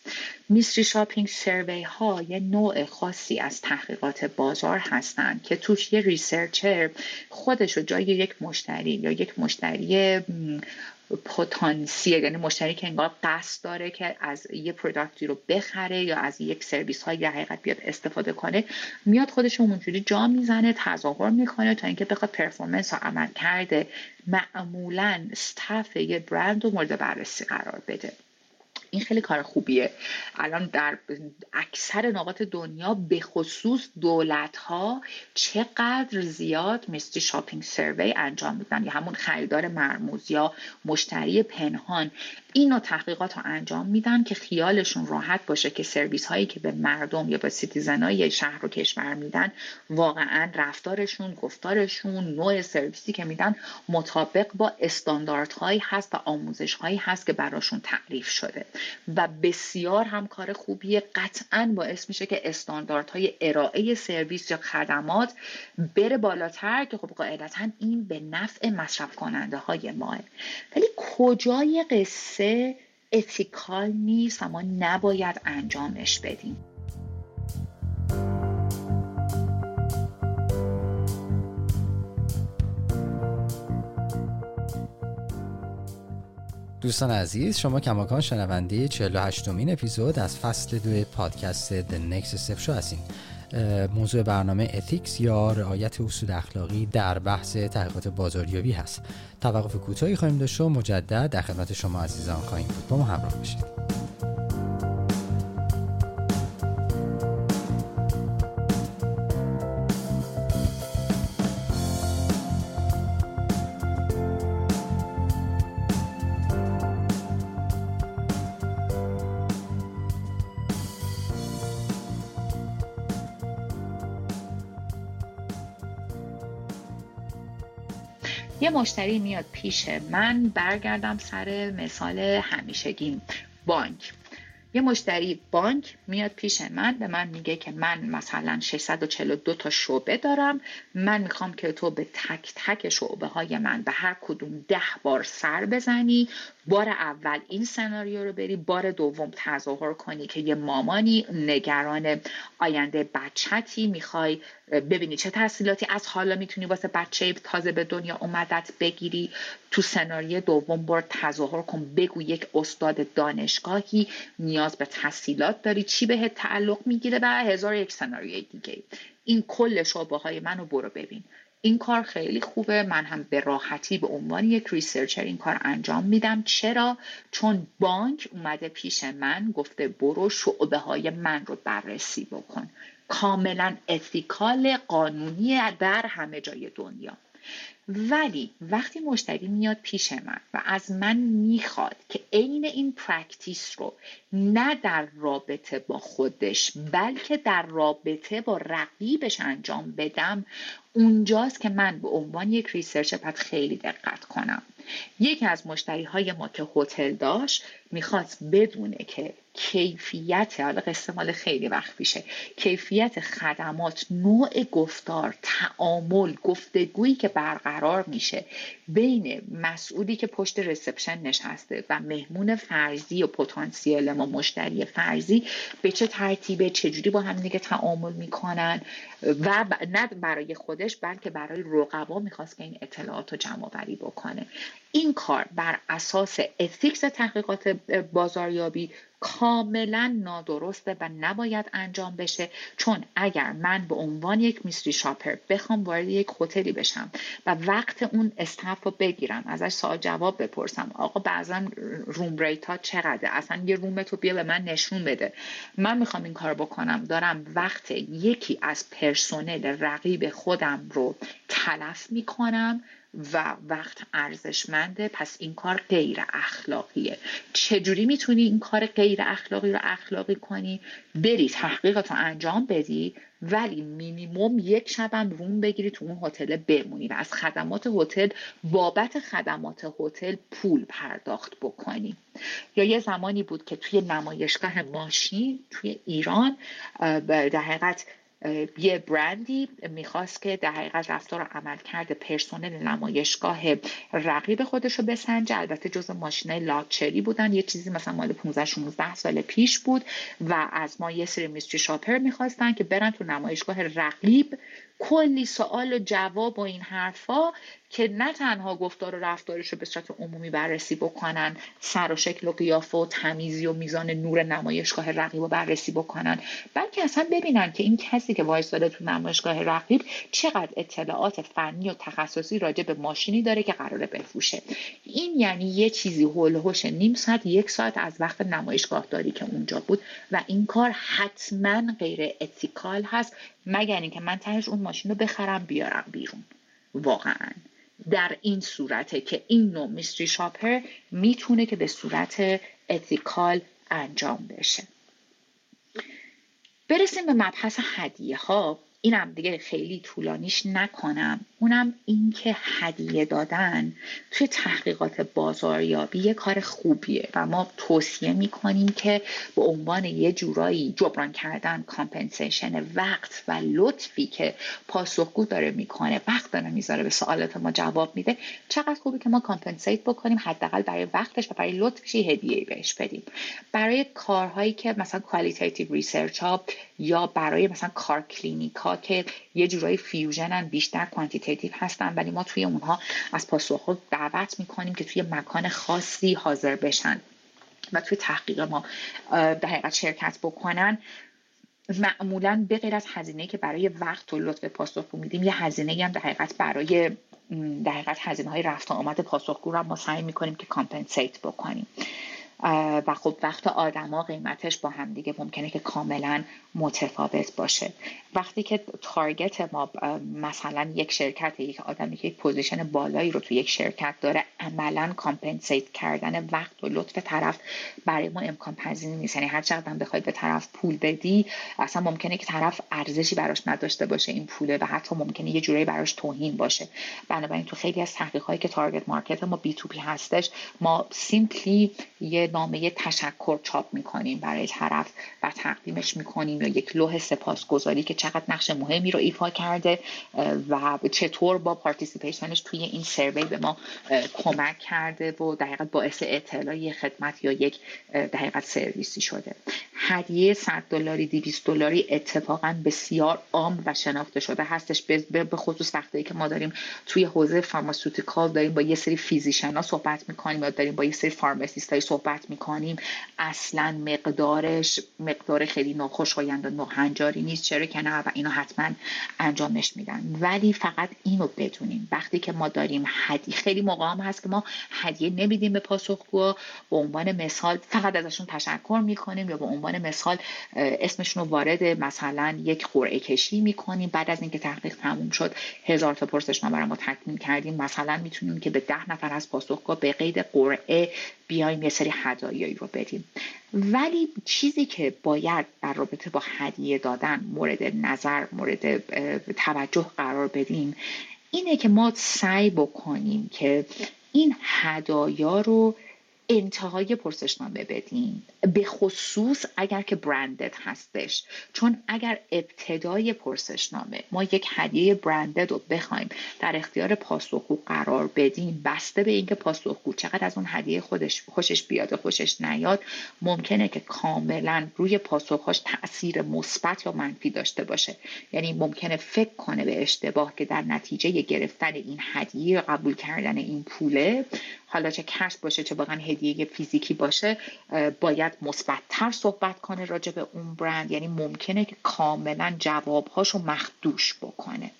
mystery shopping survey ها یه نوع خاصی از تحقیقات بازار هستند که توش یه researcher خودش رو جای یک مشتری یا یک مشتری پتانسیل یعنی مشتری که انگار قصد داره که از یه product ی رو بخره یا از یک سرویس در حقیقت بیاد استفاده کنه میاد خودش اونجوری جا می‌زنه تظاهر می‌کنه تا اینکه بخواد performance و عملکرد معمولا staff یه برند رو مورد بررسی قرار بده. این خیلی کار خوبیه. الان در اکثر نقاط دنیا به خصوص دولت ها چقدر زیاد mystery shopping survey انجام میدن یا همون خریدار مرموز یا مشتری پنهان این تحقیقات رو انجام میدن که خیالشون راحت باشه که سرویس هایی که به مردم یا به citizen های شهر و کشور میدن واقعا رفتارشون گفتارشون نوع سرویسی که میدن مطابق با استانداردهایی هست و آموزش هایی هست که براشون تعریف شده. و بسیار هم کار خوبیه. قطعا باعث میشه که استانداردهای ارائه سرویس یا خدمات بره بالاتر که خب قاعدتا این به نفع مصرف کننده های ماه. ولی کجای قصه اتیکال نیست و ما نباید انجامش بدیم. دوستان عزیز شما کماکان شنونده 48 مین اپیزود از فصل دو پادکست The Next Step شو هستین. موضوع برنامه اتیکس یا رعایت اصول اخلاقی در بحث تحقیقات بازاریابی هست. توقف کوتاهی خواهیم داشت و مجدد در خدمت شما عزیزان خواهیم بود. با ما همراه باشید. مشتری میاد پیش من برگردم سر مثال همیشگی بانک. یه مشتری بانک میاد پیش من به من میگه که من مثلا 642 تا شعبه دارم. من می‌خوام که تو به تک تک شعبه های من به هر کدوم ده بار سر بزنی. بار اول این سناریو رو بری بار دوم تظاهر کنی که یه مامانی نگران آینده بچتی می‌خوای ببینی چه تحصیلاتی از حالا می‌تونی واسه بچه تازه به دنیا اومدت بگیری. تو سناریو دوم بار تظاهر کن بگو یک استاد دانشگاهی نیاز به تحصیلات داری چی بهت تعلق می‌گیره و هزار یک سناریوی دیگه. این کل شعبه های منو برو ببین. این کار خیلی خوبه. من هم به راحتی به عنوان یک ریسرچر این کار انجام میدم. چرا؟ چون بانک اومده پیش من گفته برو شعبه های من رو بررسی بکن. کاملا ethical قانونی در همه جای دنیا. ولی وقتی مشتری میاد پیش من و از من می‌خواد که عین این practice رو نه در رابطه با خودش بلکه در رابطه با رقیبش انجام بدم اونجاست که من به عنوان یک researcher باید خیلی دقت کنم. یکی از مشتری های ما که هتل داشت می‌خواست بدونه که کیفیت حالا قصه مال خیلی وقت پیشه کیفیت خدمات نوع گفتار تعامل گفتگویی که برقرار میشه بین مسئولی که پشت رسپشن نشسته و مهمون فرضی و پتانسیل ما مشتری فرضی به چه ترتیبه چجوری با هم دیگه تعامل می‌کنن و نه برای خودش بلکه برای رقبا می‌خواست که این اطلاعات رو جمع بکنه. این کار بر اساس اتیکس تحقیقات بازاریابی کاملا نادرسته و نباید انجام بشه. چون اگر من به عنوان یک میستری شاپر بخوام وارد یک هتلی بشم و وقت اون استاف رو بگیرم ازش سوال جواب بپرسم آقا بعضا روم ریت ها چقدر اصلا یه روم تو بیا به من نشون بده. من می‌خوام این کار بکنم. دارم وقت یکی از پرسنل رقیب خودم رو تلف می‌کنم. و وقت ارزشمنده پس این کار غیر اخلاقیه. چجوری می‌تونی این کار غیر اخلاقی رو اخلاقی کنی؟ بری تحقیقات رو انجام بدی ولی مینیموم یک شبم روم بگیری تو اون هتل بمونی و از خدمات هتل بابت خدمات هتل پول پرداخت بکنی. یا یه زمانی بود که توی نمایشگاه ماشین توی ایران در حقیقت یه برندی می‌خواست که در حقیقت رفتار و عمل کرده پرسنل نمایشگاه رقیب خودش رو بسنجه. البته جز ماشینای لاکچری بودن. یه چیزی مثلا مال 15 16 سال پیش بود و از ما یه سری میستری شاپر می‌خواستن که برن تو نمایشگاه رقیب کلی سوال و جواب و این حرفا که نه تنها گفتار و رفتارش رو به صورت عمومی بررسی بکنن سر و شکل و قیافه و تمیزی و میزان نور نمایشگاه رقیب رو بررسی بکنن بلکه اصلا ببینن که این کسی که وایستاده تو نمایشگاه رقیب چقدر اطلاعات فنی و تخصصی راجع به ماشینی داره که قراره بفروشه. این یعنی یه چیزی هول نیم ساعت یک ساعت از وقت نمایشگاه داری که اونجا بود و این کار حتما غیر اتیکال هست مگر اینکه من تهش اون ماشین رو بخرم بیارم بیرون. واقعا. در این صورته که این نوع میستری شاپر می‌تونه که به صورت ethical انجام بشه. برسیم به مبحث هدیه ها اینم دیگه خیلی طولانیش نکنم. اونم اینکه هدیه دادن توی تحقیقات بازاریابی یه کار خوبیه و ما توصیه می‌کنیم که به عنوان یه جورایی جبران کردن compensation وقت و لطفی که پاسخگو داره می‌کنه وقت داره می‌ذاره به سوالات ما جواب میده چقدر خوبه که ما compensate بکنیم حداقل برای وقتش و برای لطفش هدیه بهش بدیم. برای کارهایی که مثلا qualitative research ها یا برای مثلا car clinic ها که یه جورایی fusion ن بیشتر quantitative هستن ولی ما توی اونها از پاسخگو دعوت می‌کنیم که توی مکان خاصی حاضر بشن و توی تحقیق ما در حقیقت شرکت بکنن. معمولا به غیر از هزینه که برای وقت و لطف پاسخگو میدیم یه هزینه هم در حقیقت برای در حقیقت هزینه های رفت آمد پاسخگو رو ما سعی می‌کنیم که compensate بکنیم. و خب وقت آدما قیمتش با هم دیگه ممکنه که کاملا متفاوت باشه. وقتی که target ما مثلا یک شرکت یک آدمی که یک position بالایی رو تو یک شرکت داره عملا compensate کردن وقت و لطف طرف برای ما امکان پذیر نیست. یعنی هر چقدر بخوای به طرف پول بدی اصلا ممکنه که طرف ارزشی براش نداشته باشه این پوله و حتی ممکنه یه جورایی براش توهین باشه. بنابراین تو خیلی از تحقیقاتی که target market ما B2B هستش ما simply یه نامه تشکر چاپ می‌کنیم برای طرف و تقدیمش می‌کنیم یا یک لوح سپاسگزاری که چقدر نقش مهمی رو ایفا کرده و چطور با participation ش توی این survey به ما کمک کرده و در حقیقت باعث اعتلای خدمت یا یک در حقیقت سرویسی شده. هدیه 100 دلاری 200 دلاری اتفاقا بسیار عام و شناخته شده هستش. به خصوص وقتی که ما داریم توی حوزه pharmaceutical داریم با یه سری physician صحبت می‌کنیم یا داریم با یه سری pharmacist های صحبت می‌کنیم. اصلا مقدارش مقدار خیلی ناخوشایند و ناهنجاری نیست. چرا که نه؟ و اینو حتما انجامش میدن. ولی فقط اینو بدونیم. وقتی که ما داریم هدیه خیلی موقع هست که ما هدیه نمیدیم به پاسخگو به عنوان مثال فقط ازشون تشکر می‌کنیم یا به عنوان مثال اسمشون رو وارد مثلا یک قرعه کشی می‌کنیم. بعد از اینکه تحقیق تموم شد هزار تا پرسشنامه ما تکمیل کردیم. مثلا می‌تونیم که به ده نفر از پاسخگو به قید قرعه بیایم یه سری هدایایی رو بدیم. ولی چیزی که باید در رابطه با هدیه دادن مورد نظر مورد توجه قرار بدیم اینه که ما سعی بکنیم که این هدایا رو انتهای پرسشنامه بدین. به خصوص اگر که برندد هستش. چون اگر ابتدای پرسشنامه ما یک هدیه برندد رو بخوایم در اختیار پاسخگو قرار بدیم بسته به اینکه پاسخگو چقدر از اون هدیه خودش خوشش بیاد و خوشش نیاد ممکنه که کاملا روی پاسخهاش تاثیر مثبت یا منفی داشته باشه. یعنی ممکنه فکر کنه به اشتباه که در نتیجه گرفتن این هدیه قبول کردن این پوله حالا چه کشف باشه چه واقعا هدیه فیزیکی باشه باید مثبتتر صحبت کنه راجع به اون برند. یعنی ممکنه که کاملا جوابهاشو مخدوش بکنه.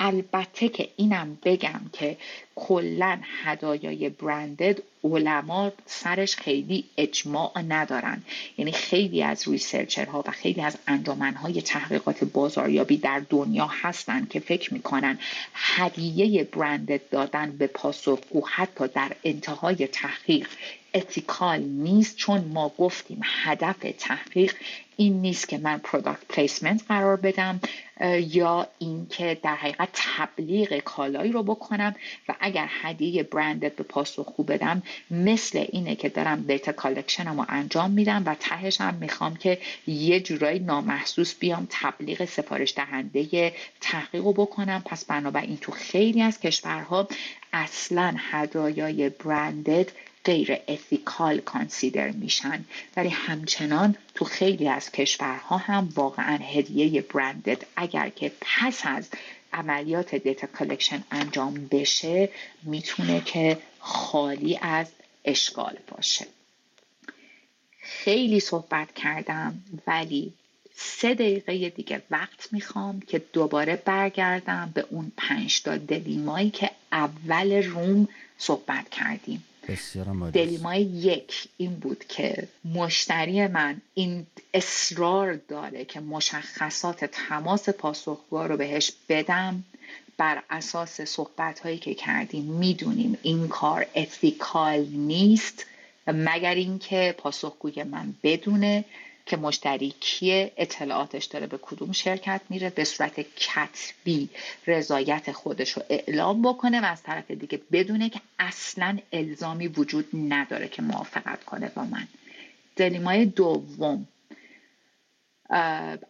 البته که اینم بگم که کلا هدایای برندد علما سرش خیلی اجماع ندارن. یعنی خیلی از ریسرچرها و خیلی از انجامنهای تحقیقات بازاریابی در دنیا هستن که فکر می‌کنن هدیه branded دادن به پاسخگو حتی در انتهای تحقیق ethical نیست چون ما گفتیم هدف تحقیق این نیست که من product placement قرار بدم یا اینکه در حقیقت تبلیغ کالایی رو بکنم و اگر هدیه branded به پاسخگو بدم مثل اینه که دارم data collection م رو انجام میدم و تهش هم می‌خوام که یه جورایی نامحسوس بیام تبلیغ سفارش دهنده تحقیق رو بکنم. پس بنابراین تو خیلی از کشورها اصلا هدایای branded غیر ethical consider میشن. ولی همچنان تو خیلی از کشورها هم واقعا هدیه branded اگر که پس از عملیات data collection انجام بشه می‌تونه که خالی از اشکال باشه. خیلی صحبت کردم ولی سه دقیقه دیگه وقت می‌خوام که دوباره برگردم به اون پنج تا دلیمایی که اول روم صحبت کردیم. دلیمای یک این بود که مشتری من این اصرار داره که مشخصات تماس پاسخگو رو بهش بدم بر اساس صحبت هایی که کردیم. می‌دونیم این کار اتیکال نیست مگر اینکه پاسخگوی من بدونه. که مشتری کیه اطلاعاتش داره به کدوم شرکت میره به صورت کتبی رضایت خودش رو اعلام بکنه و از طرف دیگه بدونه که اصلا الزامی وجود نداره که موافقت کنه با من. dilemma ی دوم.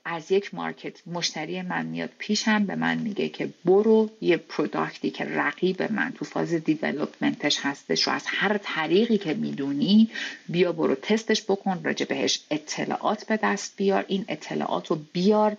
از یک market مشتری من میاد پیشم به من میگه که برو یه product ی که رقیب من تو فاز development ش هستش رو از هر طریقی که می‌دونی بیا برو تستش بکن راجع بهش اطلاعات به دست بیار. این اطلاعات رو بیار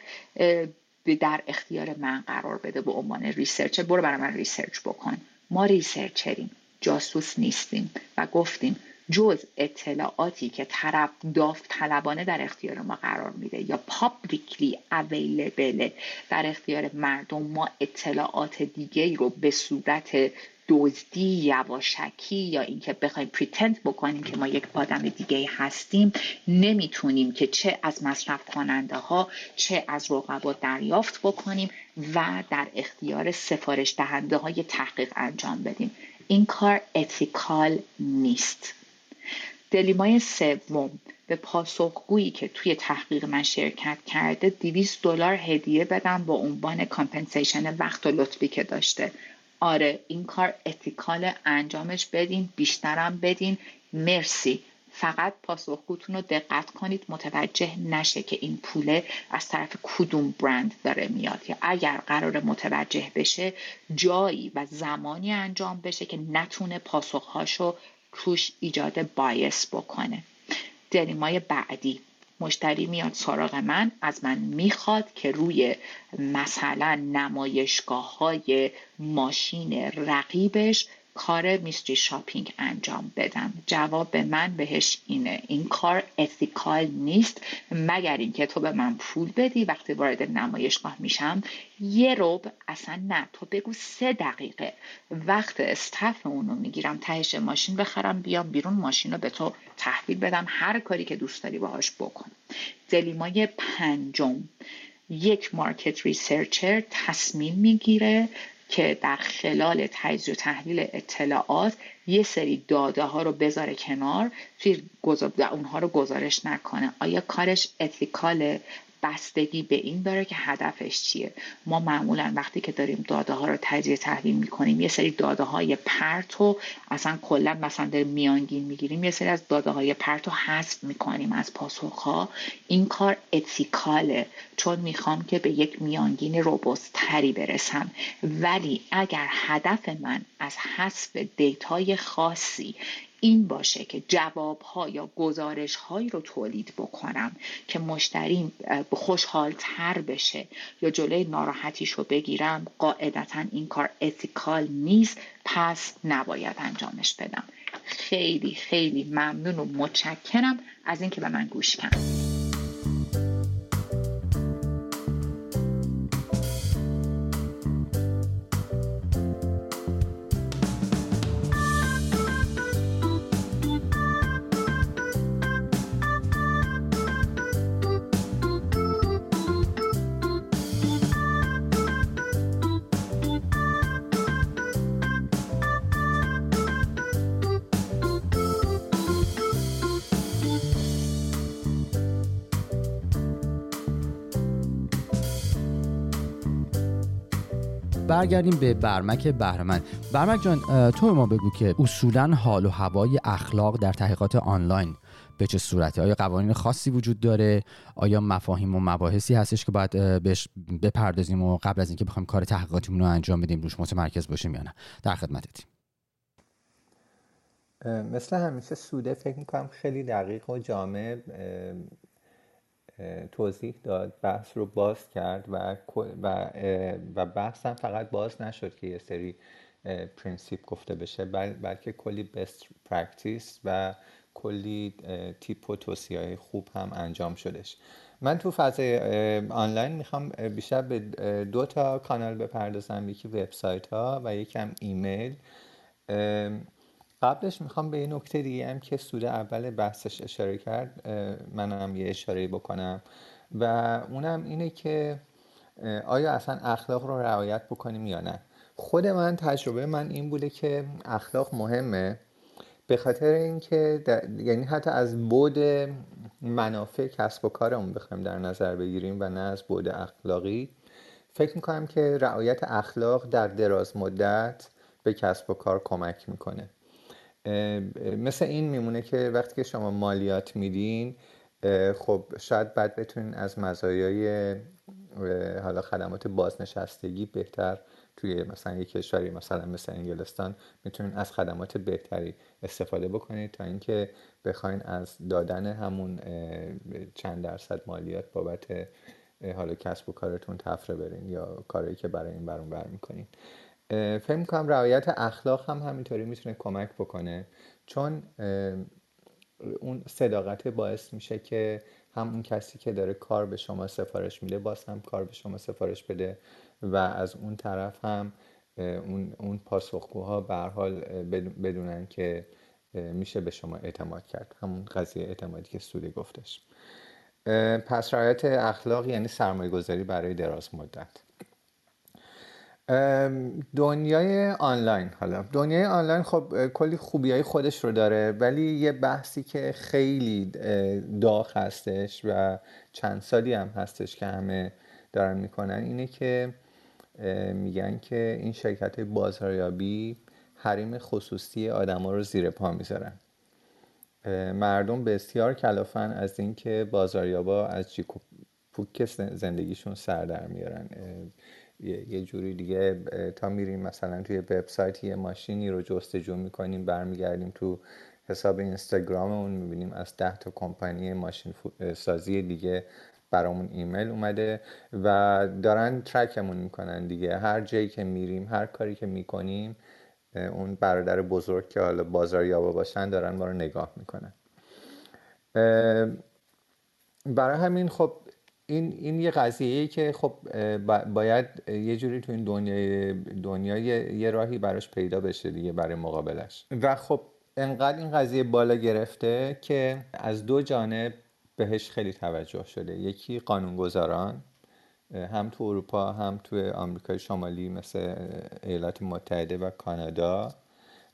در اختیار من قرار بده به عنوان researcher. برو برای من research بکن. ما researcher یم جاسوس نیستیم و گفتیم جز اطلاعاتی که طرف داوطلبانه در اختیار ما قرار میده یا publicly available در اختیار مردم ما اطلاعات دیگه رو به صورت دزدی یواشکی یا اینکه بخوایم pretend بکنیم که ما یک آدم دیگه هستیم نمی‌تونیم که چه از مصرف کننده ها چه از رقبا دریافت بکنیم و در اختیار سفارش دهنده های تحقیق انجام بدیم. این کار ethical نیست. dilemma ی سوم به پاسخگویی که توی تحقیق من شرکت کرده 200 دلار هدیه بدم با عنوان compensation وقت و لطفی که داشته. آره این کار اتیکال انجامش بدین بیشترم بدین. مرسی. فقط پاسخگوتون رو دقت کنید متوجه نشه که این پوله از طرف کدوم برند داره میاد. یا اگر قرار متوجه بشه جایی و زمانی انجام بشه که نتونه پاسخهاشو توش ایجاد بایس بکنه. دلیمای بعدی. مشتری میاد سراغ من. از من می‌خواد که روی مثلا نمایشگاه های ماشین رقیبش کار میستری شاپینگ انجام بدم. جواب من بهش اینه. این کار اتیکال نیست مگر اینکه تو به من پول بدی وقتی وارد نمایشگاه میشم. یه روب اصلا نه. تو بگو سه دقیقه. وقت استف اونو می‌گیرم تهش ماشین بخرم بیام بیرون ماشین رو به تو تحویل بدم. هر کاری که دوست داری باهاش بکن. dilemma ی پنجم. یک market researcher تصمیم می‌گیره. که در خلال تجزیه و تحلیل اطلاعات یه سری داده ها رو بذاره کنار توی اونها رو گزارش نکنه. آیا کارش ethical ه بستگی به این داره که هدفش چیه. ما معمولا وقتی که داریم داده ها رو تجزیه تحلیل می‌کنیم یه سری داده های پرت و اصلا کلا مثلا در میانگین می‌گیریم یه سری از داده های پرت رو حذف می‌کنیم از پاسخ ها این کار ethical ه چون می‌خوام که به یک میانگین robust تری برسم. ولی اگر هدف من از حذف data ی خاصی این باشه که جواب ها یا گزارش هایی رو تولید بکنم که مشتری خوشحال تر بشه یا جلوی ناراحتیش رو بگیرم قاعدتا این کار ethical نیست پس نباید انجامش بدم خیلی خیلی ممنون و متشکرم از اینکه به من گوش کردید. برگردیم به برمک بهرمند برمک جان تو ما بگو که اصولا حال و هوای اخلاق در تحقیقات آنلاین به چه صورته؟ آیا قوانین خاصی وجود داره؟ آیا مفاهیم و مباحثی هستش که باید بهش بپردازیم و قبل از اینکه بخوایم کار تحقیقاتیمون رو انجام بدیم روش متمرکز باشیم یا نه؟ در خدمتتیم مثل همیشه سوده فکر می‌کنم خیلی دقیق و جامع توضیح داد بحث رو باز کرد و و و هم فقط باز نشد که یه سری principle گفته بشه بلکه کلی best practice و کلی tip و توصیه خوب هم انجام شدش. من تو فضای آنلاین می‌خوام بیشتر به دو تا کانال بپردازم یکی وبسایت ها و یکی هم ایمیل. قبلش می‌خوام به این نکته دیگه هم که سوده اول بحثش اشاره کرد منم یه اشاره بکنم. و اونم اینه که آیا اصلا اخلاق رو رعایت بکنیم یا نه؟ خود من تجربه من این بوده که اخلاق مهمه به خاطر اینکه یعنی حتی از بود منافع کسب و کارمون بخوایم در نظر بگیریم و نه از بود اخلاقی فکر می‌کنم که رعایت اخلاق در دراز مدت به کسب و کار کمک می‌کنه. مثل این میمونه که وقتی که شما مالیات میدین خب شاید بعد بتونین از مزایای حالا خدمات بازنشستگی بهتر توی مثلا یک کشوری مثلا مثل انگلستان می‌تونین از خدمات بهتری استفاده بکنید تا اینکه بخواین از دادن همون چند درصد مالیات بابت حالا کسب و کارتون تفره برین یا کاری که برای این برون بر می‌کنین. فکر می‌کنم رعایت اخلاق هم همینطوری می‌تونه کمک بکنه. چون اون صداقت باعث میشه که هم اون کسی که داره کار به شما سفارش میده باز هم کار به شما سفارش بده و از اون طرف هم اون, اون پاسخگوها به حال بدونن که میشه به شما اعتماد کرد. همون قضیه اعتمادی که سودی گفتش. پس رعایت اخلاق یعنی سرمایه گذاری برای دراز مدت. دنیای آنلاین حالا. دنیای آنلاین خب کلی خوبی های خودش رو داره ولی یه بحثی که خیلی داغ هستش و چند سالی هم هستش که همه دارن می‌کنن اینه که میگن که این شرکت بازاریابی حریم خصوصی آدما رو زیر پا می‌ذارن. مردم بسیار کلافن از اینکه بازاریابا از جیک پوک زندگیشون سر در میارن. یه جوری دیگه تا میریم مثلا توی وبسایت یه ماشینی رو جستجو می‌کنیم برمیگردیم تو حساب اینستاگراممون می‌بینیم از ده تا کمپانی ماشین سازی دیگه برامون ایمیل اومده و دارن ترکمون می‌کنن دیگه. هر جایی که میریم هر کاری که می‌کنیم اون برادر بزرگ که حالا بازاریابا باشن دارن ما رو نگاه می‌کنن. برای همین خب این, این یه قضیه که خب باید یه جوری تو این دنیای دنیای یه راهی براش پیدا بشه دیگه برای مقابلش. و خب انقدر این قضیه بالا گرفته که از دو جانب بهش خیلی توجه شده. یکی قانونگذاران هم تو اروپا هم تو آمریکای شمالی مثل ایالات متحده و کانادا.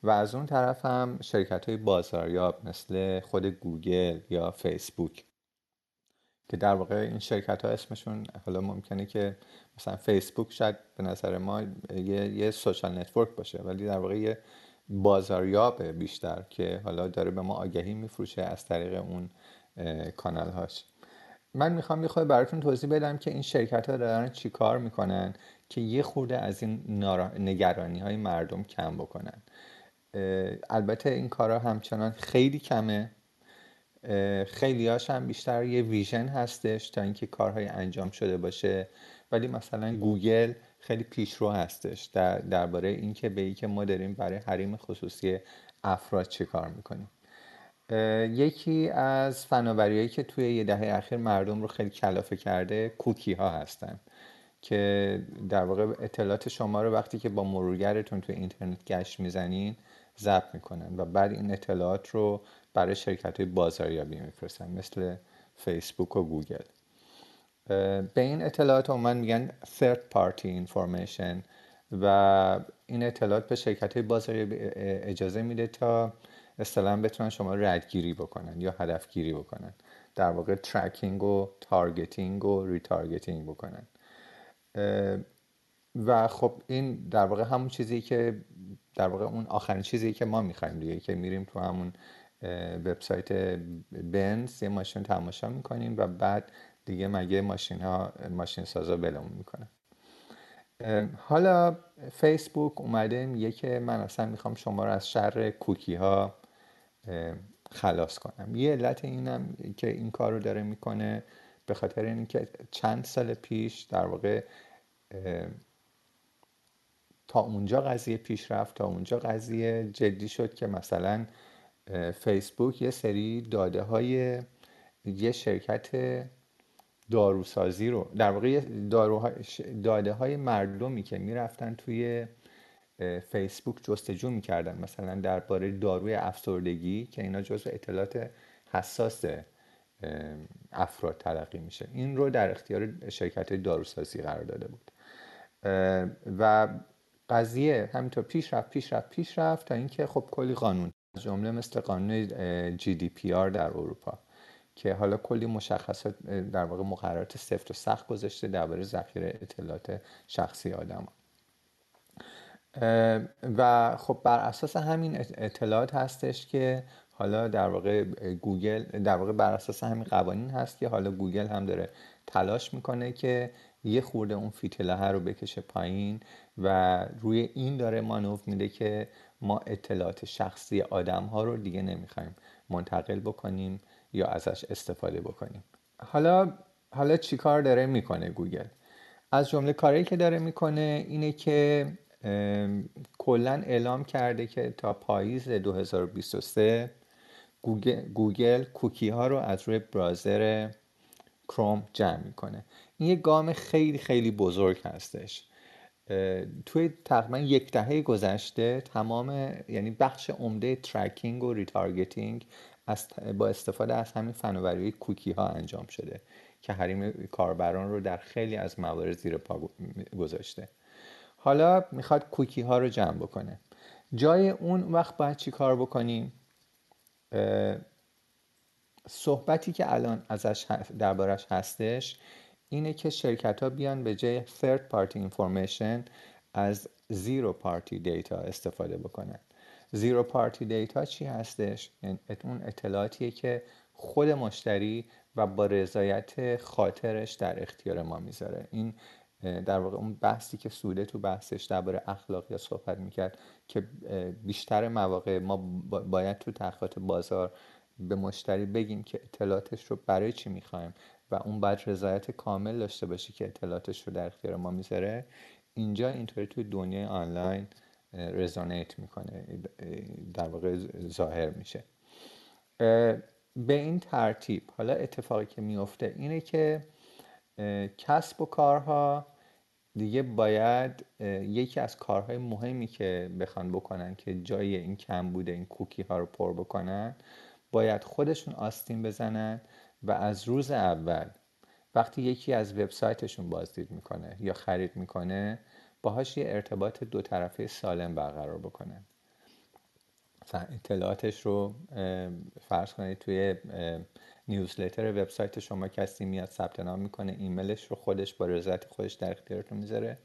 و از اون طرف هم شرکت های بازاریاب مثل خود گوگل یا فیسبوک. که در واقع این شرکت ها اسمشون حالا ممکنه که مثلا فیسبوک شاید به نظر ما یه, یه social network باشه ولی در واقع یه بازاریاب بیشتر که حالا داره به ما آگهی میفروشه از طریق اون کانال هاش من می‌خوام یه براتون توضیح بدم که این شرکت ها دارن چی کار می‌کنن که یه خورده از این نگرانی های مردم کم بکنن. البته این کارا همچنان خیلی کمه. خیلی هم بیشتر یه ویژن هستش تا اینکه کارهای انجام شده باشه. ولی مثلا گوگل خیلی پیشرو هستش در درباره اینکه به که ما داریم برای حریم خصوصی افراد چه کار می‌کنیم. یکی از فناوریهایی که توی یه دهه اخیر مردم رو خیلی کلافه کرده کوکی ها هستن که در واقع اطلاعات شما رو وقتی که با مرورگرتون توی اینترنت گشت می‌زنین ضبط می‌کنن و بعد این اطلاعات رو برای شرکت بازاریابی میفرستن مثل فیسبوک و گوگل. به این اطلاعات هم میگن third party information و این اطلاعات به شرکت های بازاریابی اجازه میده تا اصطلاحا بتونن شما ردگیری بکنن یا هدفگیری بکنن. در واقع tracking و targeting و retargeting بکنن. و خب این در واقع همون چیزی که در واقع اون آخرین چیزی که ما می‌خوایم دیگه که میریم تو همون وبسایت بنز یه ماشین تماشا می‌کنیم و بعد دیگه مگه ماشین ها ماشین سازا بلمون می‌کنه. حالا فیسبوک اومده میگه که من اصلا می‌خوام شما رو از شر کوکی ها خلاص کنم. یه علت اینم که این کار رو داره می‌کنه به خاطر اینکه چند سال پیش در واقع تا اونجا قضیه پیش رفت تا اونجا قضیه جدی شد که مثلا فیسبوک یه سری داده های یه شرکت داروسازی رو در واقع داده های مردمی که می‌رفتن توی فیسبوک جستجو می‌کردن. مثلا درباره داروی افسردگی که اینا جزو اطلاعات حساس افراد تلقی میشه. این رو در اختیار شرکت داروسازی قرار داده بود. و قضیه همینطور پیش رفت پیش رفت پیش رفت تا اینکه خب کلی قانون جمله مثل قانون جی دی پی آر در اروپا که حالا کلی مشخصات در واقع مقررات سفت و سخت گذاشته درباره ذخیره اطلاعات شخصی آدم و خب بر اساس همین اطلاعات هستش که حالا در واقع گوگل در واقع بر اساس همین قوانین هست که حالا گوگل هم داره تلاش می‌کنه که یه خورده اون فتیله رو بکشه پایین و روی این داره مانور میده که ما اطلاعات شخصی آدم ها رو دیگه نمی‌خوایم منتقل بکنیم یا ازش استفاده بکنیم. حالا حالا چیکار داره می‌کنه گوگل؟ از جمله کاری که داره می‌کنه اینه که کلا اعلام کرده که تا پاییز 2023 گوگل, گوگل کوکی ها رو از روی browser کروم جمع می‌کنه. این یه گام خیلی خیلی بزرگ هستش. توی تقریبا یک دهه گذشته تمام یعنی بخش عمده tracking و retargeting از با استفاده از همین فناوری کوکی ها انجام شده که حریم کاربران رو در خیلی از موارد زیر پا گذاشته. حالا می‌خواد کوکی ها رو جمع بکنه. جای اون وقت باید چی کار بکنیم؟ صحبتی که الان ازش دربارش هستش اینه که شرکت ها بیان به جای third party information از zero party data استفاده بکنن. زیرو پارتی دیتا چی هستش؟ یعنی اون اطلاعاتیه که خود مشتری و با رضایت خاطرش در اختیار ما می‌ذاره. این در واقع اون بحثی که سوده تو بحثش درباره اخلاق یا صحبت می‌کرد که بیشتر مواقع ما باید تو تحقیقات بازار به مشتری بگیم که اطلاعاتش رو برای چی می‌خوایم. و اون باید رضایت کامل داشته باشه که اطلاعاتش رو در اختیار ما می‌ذاره. اینجا اینطوری توی دنیای آنلاین رزونیت می‌کنه. در واقع ظاهر میشه. به این ترتیب حالا اتفاقی که میفته اینه که کسب و کارها دیگه باید یکی از کارهای مهمی که بخوان بکنن که جای این کم بوده این کوکی ها رو پر بکنن باید خودشون آستین بزنن و از روز اول وقتی یکی از وبسایتشون بازدید می‌کنه یا خرید می‌کنه باهاش یه ارتباط دو طرفه سالم برقرار بکنن اطلاعاتش رو فرض کنید توی نیوزلتر وبسایت شما کسی میاد ثبت نام می‌کنه ایمیلش رو خودش با رضایت خودش در اختیارتون می‌ذاره.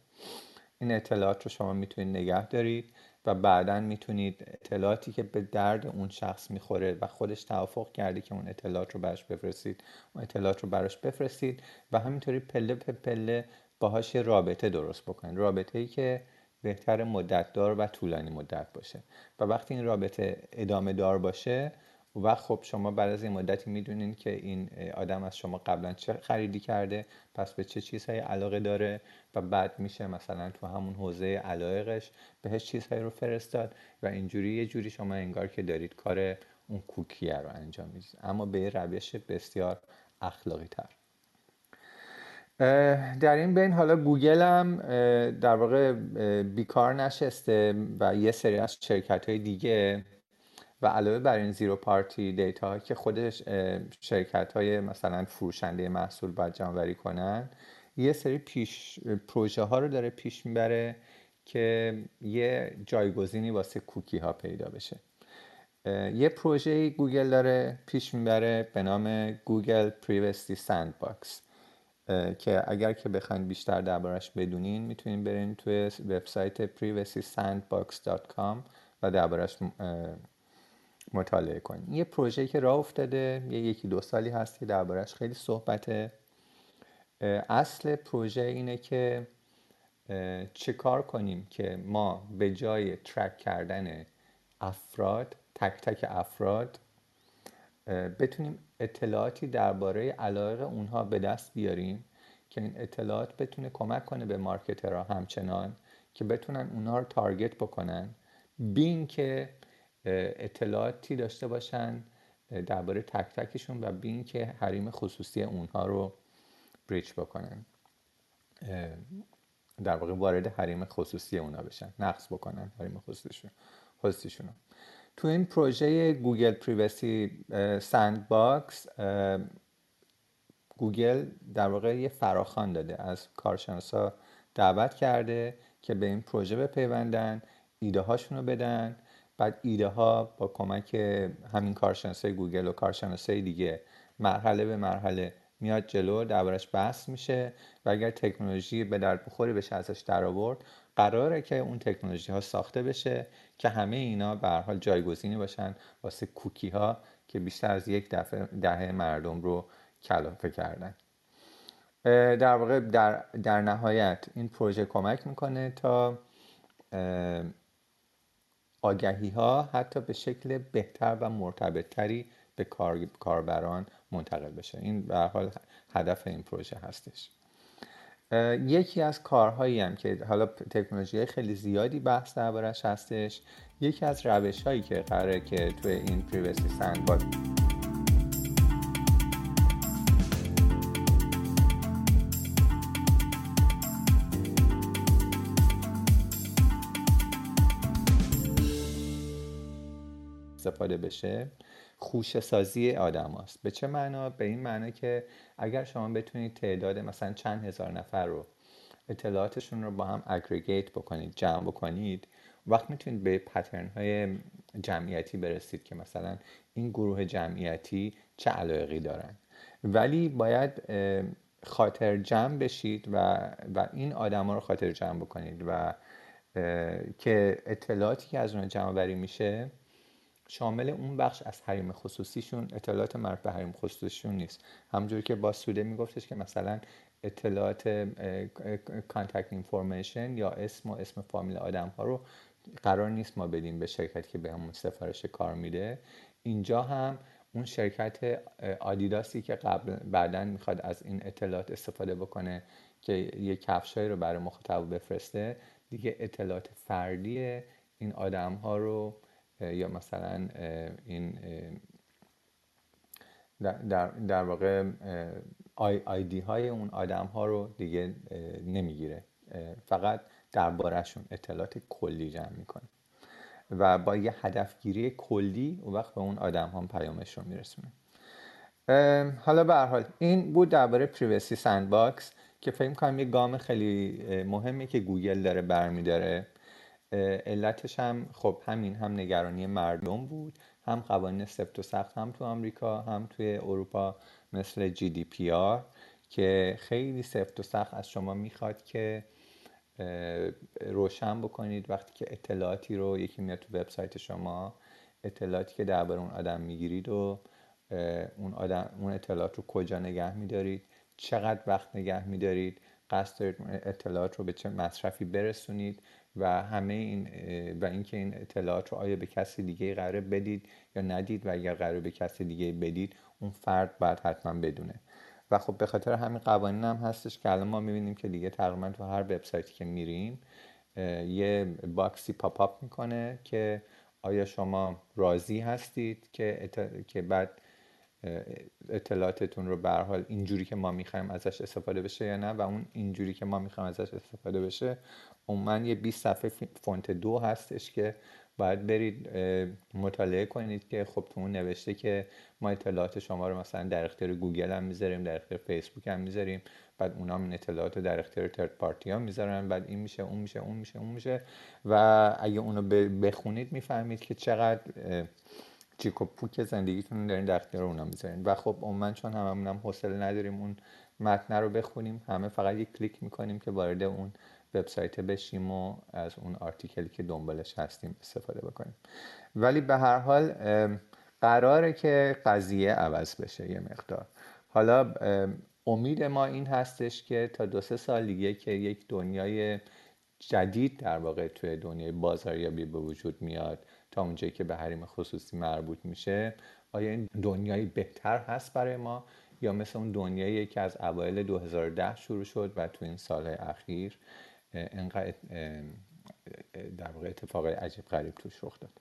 این اطلاعات رو شما می‌تونید نگه دارید. و بعدا می‌تونید اطلاعاتی که به درد اون شخص می‌خوره و خودش توافق کرده که اون اطلاعات رو براش بفرستید اون اطلاعات رو براش بفرستید و همینطوری پله به پله باهاش رابطه درست بکنید. رابطه ای که بهتر مدت دار و طولانی مدت باشه. و وقتی این رابطه ادامه دار باشه و خب شما بعد از این مدتی می‌دونین که این آدم از شما قبلا چه خریدی کرده پس به چه چیزهایی علاقه داره و بعد میشه مثلا تو همون حوزه علایقش بهش چیزهایی رو فرستاد و اینجوری یه جوری شما انگار که دارید کار اون کوکیه رو انجام می‌دید. اما به روش بسیار اخلاقی تر در این بین حالا گوگل هم در واقع بیکار نشسته و یه سری از شرکت های دیگه و علاوه بر این zero party data که خودش شرکت های مثلا فروشنده محصول باید جمع‌آوری کنن یه سری پیش پروژه ها رو داره پیش می‌بره که یه جایگزینی واسه کوکی ها پیدا بشه. یه پروژه گوگل داره پیش می‌بره به نام گوگل Privacy Sandbox که اگر که بخواید بیشتر دربارش بدونین می‌تونین برین توی وبسایت privacysandbox.com و دربارش مطالعه کنین یه پروژه که راه افتاده یه یکی دو سالی هست که دربارش خیلی صحبته. اصل پروژه اینه که چه کار کنیم که ما به جای ترک کردن افراد تک تک افراد بتونیم اطلاعاتی درباره علایق اونها به دست بیاریم که این اطلاعات بتونه کمک کنه به مارکترها همچنان که بتونن اونها رو تارگت بکنن. بین که اطلاعاتی داشته باشن درباره تک تکشون و بین که حریم خصوصی اونها رو بریچ بکنن. در واقع وارد حریم خصوصی اونا بشن نقص بکنن حریم خصوصیشون خصوصیشون تو این پروژه گوگل Privacy Sandbox گوگل در واقع یه فراخوان داده از کارشناسا دعوت کرده که به این پروژه بپیوندن ایده هاشون رو بدن بعد ایده ها با کمک همین کارشناسای گوگل و کارشناسای دیگه مرحله به مرحله میاد جلو دربارش بحث میشه و اگر تکنولوژی به درد بخوری بشه ازش در آورد قراره که اون تکنولوژی ها ساخته بشه که همه اینا به حال جایگزینی باشن واسه کوکی ها که بیشتر از یک دفعه دهه مردم رو کلافه کردن. در واقع در, در نهایت این پروژه کمک می‌کنه تا آگهی ها حتی به شکل بهتر و مرتبطتری به کاربران منتقل بشه. این به حال هدف این پروژه هستش. یکی از کارهایی هم که حالا تکنولوژی خیلی زیادی بحث دربارش هستش یکی از روش هایی که قراره که توی این پریوسی با استفاده بشه خوش سازی آدم هست. به چه معنا؟ به این معنا که اگر شما بتونید تعداد مثلا چند هزار نفر رو اطلاعاتشون رو با هم اگریگیت بکنید جمع بکنید وقت می‌تونید به پترن های جمعیتی برسید که مثلا این گروه جمعیتی چه علاقی دارن ولی باید خاطر جمع بشید و, و این آدما رو خاطر جمع بکنید و که اطلاعاتی که از اون جمع بری میشه شامل اون بخش از حریم خصوصیشون اطلاعات مربوط به حریم خصوصیشون نیست. همونجوری که با سوده میگفتش که مثلا اطلاعات contact information یا اسم و اسم فامیل آدم ها رو قرار نیست ما بدیم به شرکتی که به همون سفارش کار میده. اینجا هم اون شرکت آدیداسی که قبل بعدا می‌خواد از این اطلاعات استفاده بکنه که یه کفشایی رو برای مخاطب بفرسته دیگه اطلاعات فردی این آدم ها رو یا مثلا این در, در واقع آیدی های اون آدم ها رو دیگه نمی‌گیره. فقط دربارهشون اطلاعات کلی جمع می‌کنه. و با یه هدفگیری کلی اون وقت به اون آدم ها پیامش رو میرسونه حالا به هر حال این بود درباره Privacy Sandbox که فکر کنم یه گام خیلی مهمی که گوگل داره برمیداره. علتش هم خب همین هم نگرانی مردم بود هم قوانین سفت و سخت هم تو آمریکا هم توی اروپا مثل جی دی پی آر که خیلی سفت و سخت از شما می‌خواد که روشن بکنید وقتی که اطلاعاتی رو یکی میاد تو وبسایت شما اطلاعاتی که درباره اون آدم می‌گیرید و اون آدم اون اطلاعات رو کجا نگه میدارید چقدر وقت نگه میدارید قصد دارید اطلاعات رو به چه مصرفی برسونید و همه این و اینکه این اطلاعات رو آیا به کسی دیگه قرار بدید یا ندید و اگر قرار به کسی دیگه بدید اون فرد باید حتما بدونه. و خب به خاطر همین قوانین هم هستش که الان ما می‌بینیم که دیگه تقریبا تو هر وبسایتی که میریم یه باکسی پاپ اپ می‌کنه که آیا شما راضی هستید که, که بعد اطلاعاتتون رو به حال اینجوری که ما می‌خوایم ازش استفاده بشه یا نه و اون اینجوری که ما می‌خوایم ازش استفاده بشه من یه 20 صفحه فونت دو هستش که باید برید مطالعه کنید که خب تو اون نوشته که ما اطلاعات شما رو مثلا در اختیار گوگل هم می‌ذاریم در اختیار فیسبوک هم می‌ذاریم بعد اونا این اطلاعات رو در اختیار third party ها می‌ذارن بعد این میشه اون میشه اون میشه اون میشه و اگه اونو بخونید می‌فهمید که چقدر جیک و پوک زندگیتون دارین در اختیار اونا می‌ذارین. و خب عموما چون هممون هم حوصله نداریم اون متن رو بخونیم همه فقط یک کلیک می‌کنیم که وارد اون وبسایت بشیم و از اون آرتیکلی که دنبالش هستیم استفاده بکنیم. ولی به هر حال قراره که قضیه عوض بشه یه مقدار. حالا امید ما این هستش که تا دو سه سال دیگه که یک دنیای جدید در واقع توی دنیای بازاریابی به وجود میاد تا اونجایی که به حریم خصوصی مربوط میشه آیا این دنیای بهتر هست برای ما؟ یا مثل اون دنیایی که از اوایل 2010 شروع شد و تو این سال اخیر انقدر در واقع اتفاق عجیب غریب توش رخ داد؟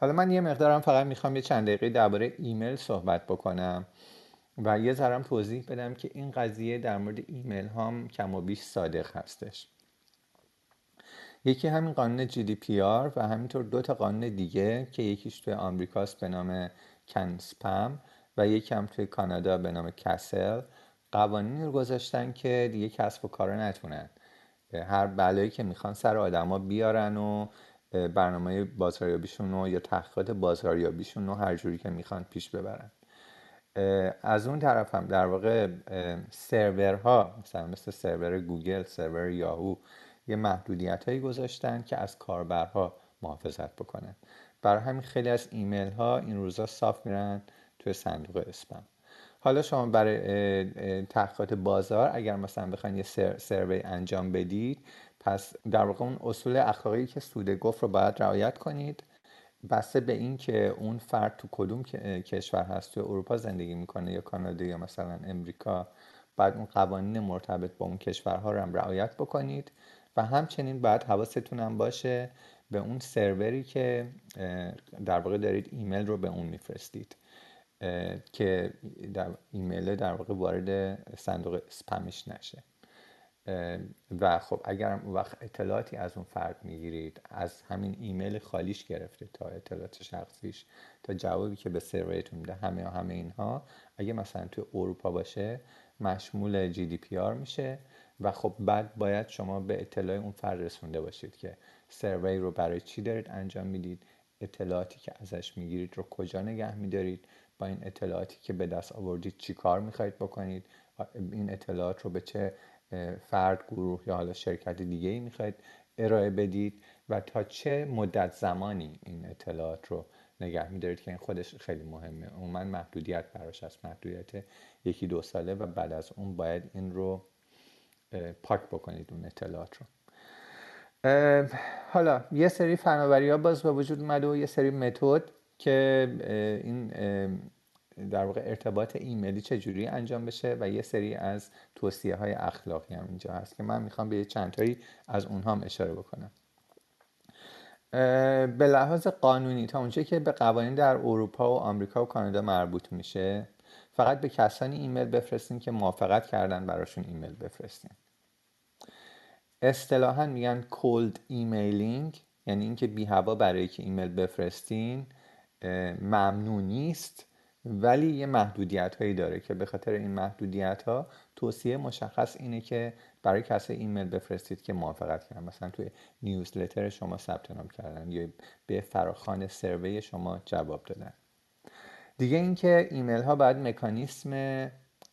حالا من یه مقدارم فقط می‌خوام یه چند دقیقه درباره ایمیل صحبت بکنم و یه ذرم توضیح بدم که این قضیه در مورد ایمیل هم کم و بیش صادق هستش. یکی همین قانون GDPR و همینطور دو تا قانون دیگه که یکیش توی آمریکاست به نام کن سپم و یکی هم توی کانادا به نام کسل. قوانینی رو گذاشتن که دیگه کسب و کارا نتونن. هر بلایی که می‌خوان سر آدما بیارن و برنامه بازاریابیشون رو یا تحقیقات بازاریابیشون رو هر جوری که می‌خوان پیش ببرن. از اون طرف هم در واقع سرورها مثلا مثل سرور گوگل سرور یاهو یه محدودیت هایی گذاشتن که از کاربرها محافظت بکنن. برای همین خیلی از ایمیل ها این روزا صاف میرن توی صندوق اسپم. حالا شما برای تحقیقات بازار اگر مثلا بخواید یه سر، سروی انجام بدید پس در واقع اون اصول اخلاقی که سوده گفت رو باید رعایت کنید. بسته به این که اون فرد تو کدوم کشور هست تو اروپا زندگی می‌کنه یا کانادا یا مثلا امریکا بعد اون قوانین مرتبط با اون کشورها رو هم رعایت بکنید. و همچنین باید حواستون هم باشه به اون سروری که در واقع دارید ایمیل رو به اون میفرستید که در ایمیل در واقع وارد صندوق سپمش نشه. و خب اگر وقت اطلاعاتی از اون فرد می‌گیرید از همین ایمیل خالیش گرفته تا اطلاعات شخصیش تا جوابی که به survey تون میده همه همه اینها اگه مثلا تو اروپا باشه مشمول GDPR میشه. و خب بعد باید شما به اطلاع اون فرد رسونده باشید که سروی رو برای چی دارید انجام می‌دید اطلاعاتی که ازش می‌گیرید رو کجا نگه میدارید با این اطلاعاتی که به دست آوردید چی کار می‌خواید بکنید این اطلاعات رو به چه فرد گروه یا حالا شرکت دیگه ای می‌خواید ارائه بدید و تا چه مدت زمانی این اطلاعات رو نگه میدارید که این خودش خیلی مهمه. من محدودیت براش هست. محدودیت یکی دو ساله و بعد از اون باید این رو پاک بکنید اون اطلاعات رو. حالا یه سری فناوری ها باز به وجود اومده و یه سری متد که این در واقع ارتباط ایمیلی چجوری انجام بشه و یه سری از توصیه های اخلاقی هم اینجا هست که من می‌خوام به چند تایی از اونها هم اشاره بکنم. به لحاظ قانونی تا اونجا که به قوانین در اروپا و آمریکا و کانادا مربوط میشه فقط به کسانی ایمیل بفرستین که موافقت کردن براشون ایمیل بفرستین. اصطلاحا میگن cold emailing یعنی اینکه بی هوا برای که ایمیل بفرستین ممنوع نیست ولی یه محدودیت هایی داره که به خاطر این محدودیت ها توصیه مشخص اینه که برای کسی ایمیل بفرستید که موافقت کردن مثلا توی newsletter شما ثبت نام کردن یا به فراخوان survey شما جواب دادن. دیگه اینکه ایمیل ها باید مکانیسم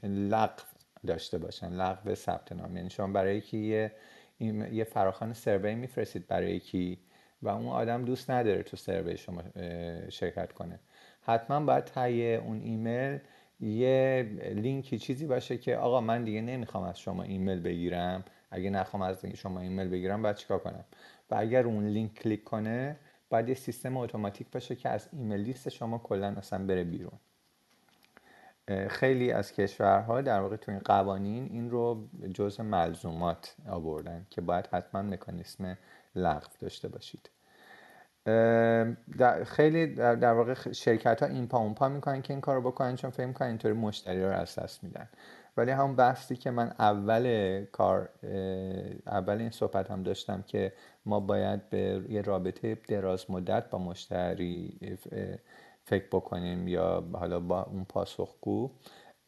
لغو داشته باشن لغو ثبت نام. یعنی شما برای که یه یه فراخوان survey میفرستید برای کی؟ و اون آدم دوست نداره تو survey شما شرکت کنه. حتما باید ته اون ایمیل یه لینکی چیزی باشه که آقا من دیگه نمی‌خوام از شما ایمیل بگیرم. اگه نخوام از شما ایمیل بگیرم باید چیکار کنم؟ و اگر اون لینک کلیک کنه باید یه سیستم اتوماتیک باشه که از ایمیل لیست شما کلا اصلا بره بیرون. خیلی از کشورها در واقع تو این قوانین این رو جزء ملزومات آوردن که باید حتما مکانیسم لغو داشته باشید. در خیلی در, واقع شرکت ها این پا اون پا می‌کنن که این کارو بکنن چون فکر می‌کنن اینطوری مشتری رو از دست میدن. ولی همون بحثی که من اول کار اول این صحبت هم داشتم که ما باید به یه رابطه دراز مدت با مشتری فکر بکنیم یا حالا با اون پاسخگو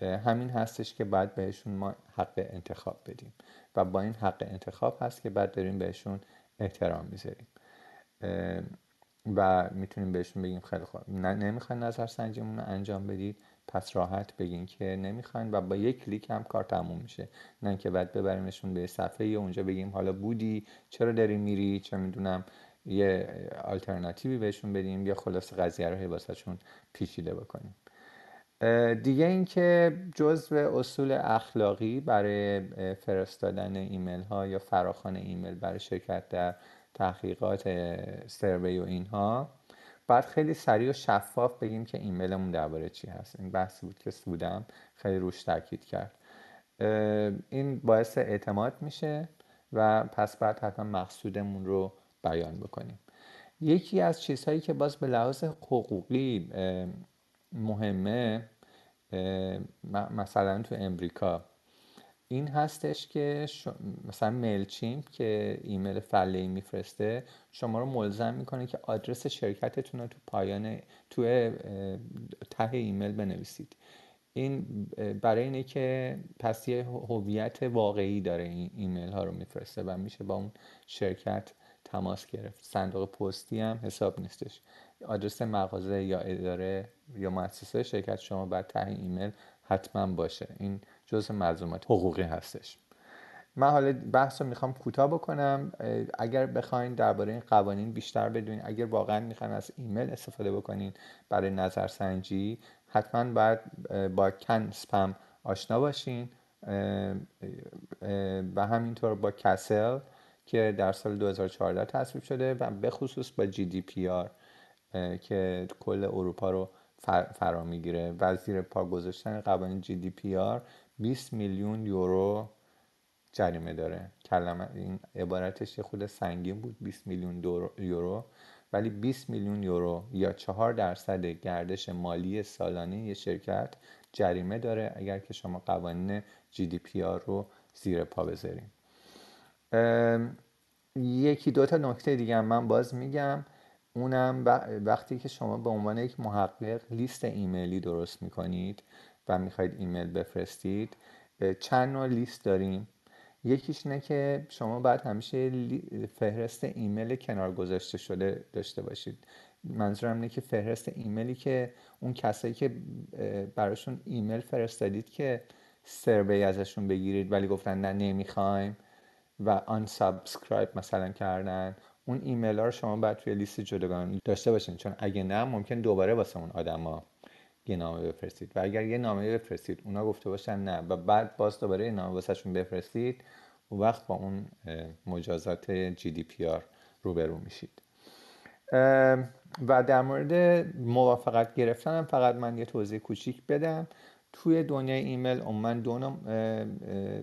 همین هستش که باید بهشون ما حق انتخاب بدیم. و با این حق انتخاب هست که بعد داریم بهشون احترام می‌ذاریم. و می‌تونیم بهشون بگیم خیلی خوب. نمی‌خواین نظر سنجیمون رو انجام بدید پس راحت بگین که نمی‌خواین و با یک کلیک هم کار تموم میشه. نه که بعد ببریمشون به صفحه یا اونجا بگیم حالا بودی چرا داری میری چه می‌دونم یه آلترناتیوی بهشون بدیم یا خلاص قضیه رو حواسشون پیچیده بکنیم. دیگه اینکه جزء اصول اخلاقی برای فرستادن ایمیل ها یا فراخوان ایمیل برای شرکت در تحقیقات سروی و اینها بعد خیلی سریع و شفاف بگیم که ایمیلمون درباره چی هست. این بحثی بود که سودم خیلی روش تاکید کرد. این باعث اعتماد میشه و پس بعد حتما مقصودمون رو بیان بکنیم. یکی از چیزهایی که باز به لحاظ حقوقی مهمه مثلا تو امریکا این هستش که مثلا میل چیمپ که ایمیل فله ای میفرسته شما رو ملزم می‌کنه که آدرس شرکتتون رو تو پایان تو ته ایمیل بنویسید. این برای اینه که پس یه هویت واقعی داره این ایمیل ها رو میفرسته و میشه با اون شرکت تماس گرفت. صندوق پستی هم حساب نیستش. آدرس مغازه یا اداره یا مؤسسه شرکت شما باید ته ایمیل حتما باشه. این جزء ملزومات حقوقی هستش. من حالا بحث رو می‌خوام کوتاه بکنم. اگر بخواین درباره این قوانین بیشتر بدونین اگر واقعا می‌خواین از ایمیل استفاده بکنین برای نظرسنجی حتما باید با CAN-SPAM آشنا باشین. و همینطور با CASL که در سال 2014 تصویب شده و به خصوص با GDPR که کل اروپا رو فرا می‌گیره. و زیر پا گذاشتن قوانین GDPR 20 میلیون یورو جریمه داره. کلمه این عبارتش خود سنگین بود 20 میلیون یورو. ولی 20 میلیون یورو یا 4 درصد گردش مالی سالانه یه شرکت جریمه داره اگر که شما قوانین جی دی پی آر رو زیر پا بذاریم یکی دو تا نکته دیگه من باز میگم. اونم وقتی که شما به عنوان یک محقق لیست ایمیلی درست می‌کنید و می‌خواید ایمیل بفرستید چند نوع لیست داریم؟ یکیش اینه که شما باید همیشه فهرست ایمیل کنار گذاشته شده داشته باشید. منظورم اینه که فهرست ایمیلی که اون کسایی که براشون ایمیل فرستادید که survey ازشون بگیرید ولی گفتن نه نمی‌خوایم. و unsubscribe مثلا کردن اون ایمیل ها رو شما باید توی لیست جداگانه داشته باشین. چون اگه نه ممکن دوباره واسه اون آدما یه نامه بفرستید. و اگر یه نامه بفرستید اونا گفته باشن نه. و بعد باز دوباره یه نامه واسهشون بفرستید اون وقت با اون مجازات جی دی پی آر روبرو میشید. و در مورد موافقت گرفتن فقط من یه توضیح کوچیک بدم. توی دنیای ایمیل عموما دو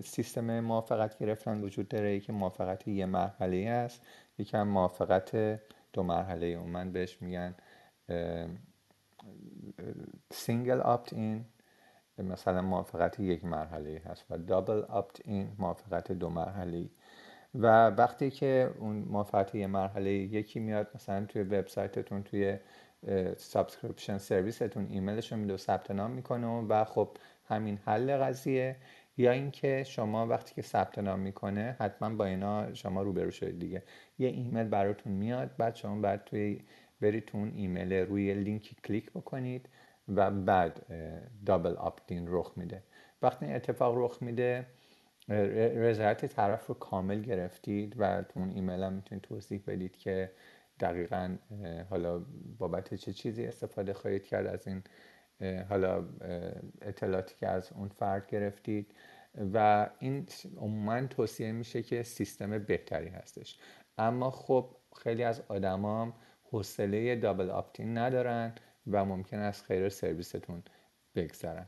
سیستم موافقت گرفتن. وجود داره که موافقت یه مرحله است یکم موافقت دو مرحله. من بهش میگن single opt-in مثلا موافقت یک مرحله هست و double opt-in موافقت دو مرحله و وقتی که اون موافقت یک مرحله یکی میاد مثلا توی وبسایتتون توی subscription service تون ایمیلش رو میده و ثبت نام می‌کنه و خب همین حل قضیه. یا اینکه شما وقتی که ثبت نام می‌کنه حتما با اینا شما روبرو شدید دیگه. یه ایمیل براتون میاد بعد شما بعد توی برید ایمیل روی لینکی کلیک بکنید و بعد double opt-in رخ میده. وقتی این اتفاق رخ میده رضایت طرف رو کامل گرفتید و تو اون ایمیل هم می‌تونید توضیح بدید که دقیقا حالا بابت چه چیزی استفاده خواهید کرد از این حالا اطلاعاتی که از اون فرد گرفتید؟ و این عموما توصیه میشه که سیستم بهتری هستش. اما خب خیلی از آدمام حوصله دابل آپتین ندارن و ممکن است خیر سرویستون بگذرن.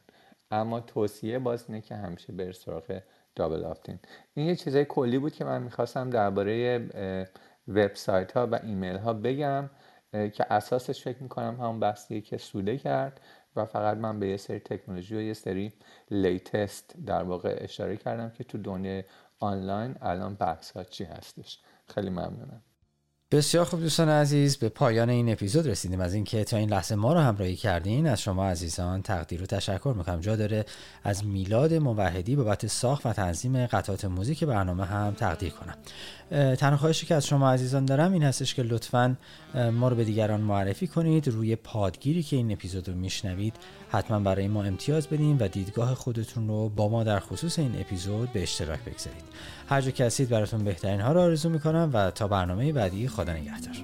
اما توصیه باز اینه که همیشه بر سراغ دابل آپتین. این یه چیزای کلی بود که من می‌خواستم درباره وبسایت ها و ایمیل ها بگم که اساسش فکر می‌کنم همون بحثیه که سوده کرد و فقط من به یه سری تکنولوژی و یه سری لیتست در واقع اشاره کردم که تو دنیای آنلاین الان بحث ها چی هستش. خیلی ممنونم. بسیار خوب دوستان عزیز به پایان این اپیزود رسیدیم. از اینکه تا این لحظه ما رو همراهی کردین از شما عزیزان تقدیر و تشکر می‌کنم. جا داره از میلاد موحدی بابت ساخت و تنظیم قطعات موزیک برنامه هم تقدیر کنم. تنها خواهشی که از شما عزیزان دارم این هستش که لطفا ما رو به دیگران معرفی کنید روی پادگیری که این اپیزود رو میشنوید حتما برای ما امتیاز بدین و دیدگاه خودتون رو با ما در خصوص این اپیزود به اشتراک بگذارید. هر جا که هستید براتون بهترین ها رو آرزو می‌کنم و تا برنامه بعدی خدا نگهدار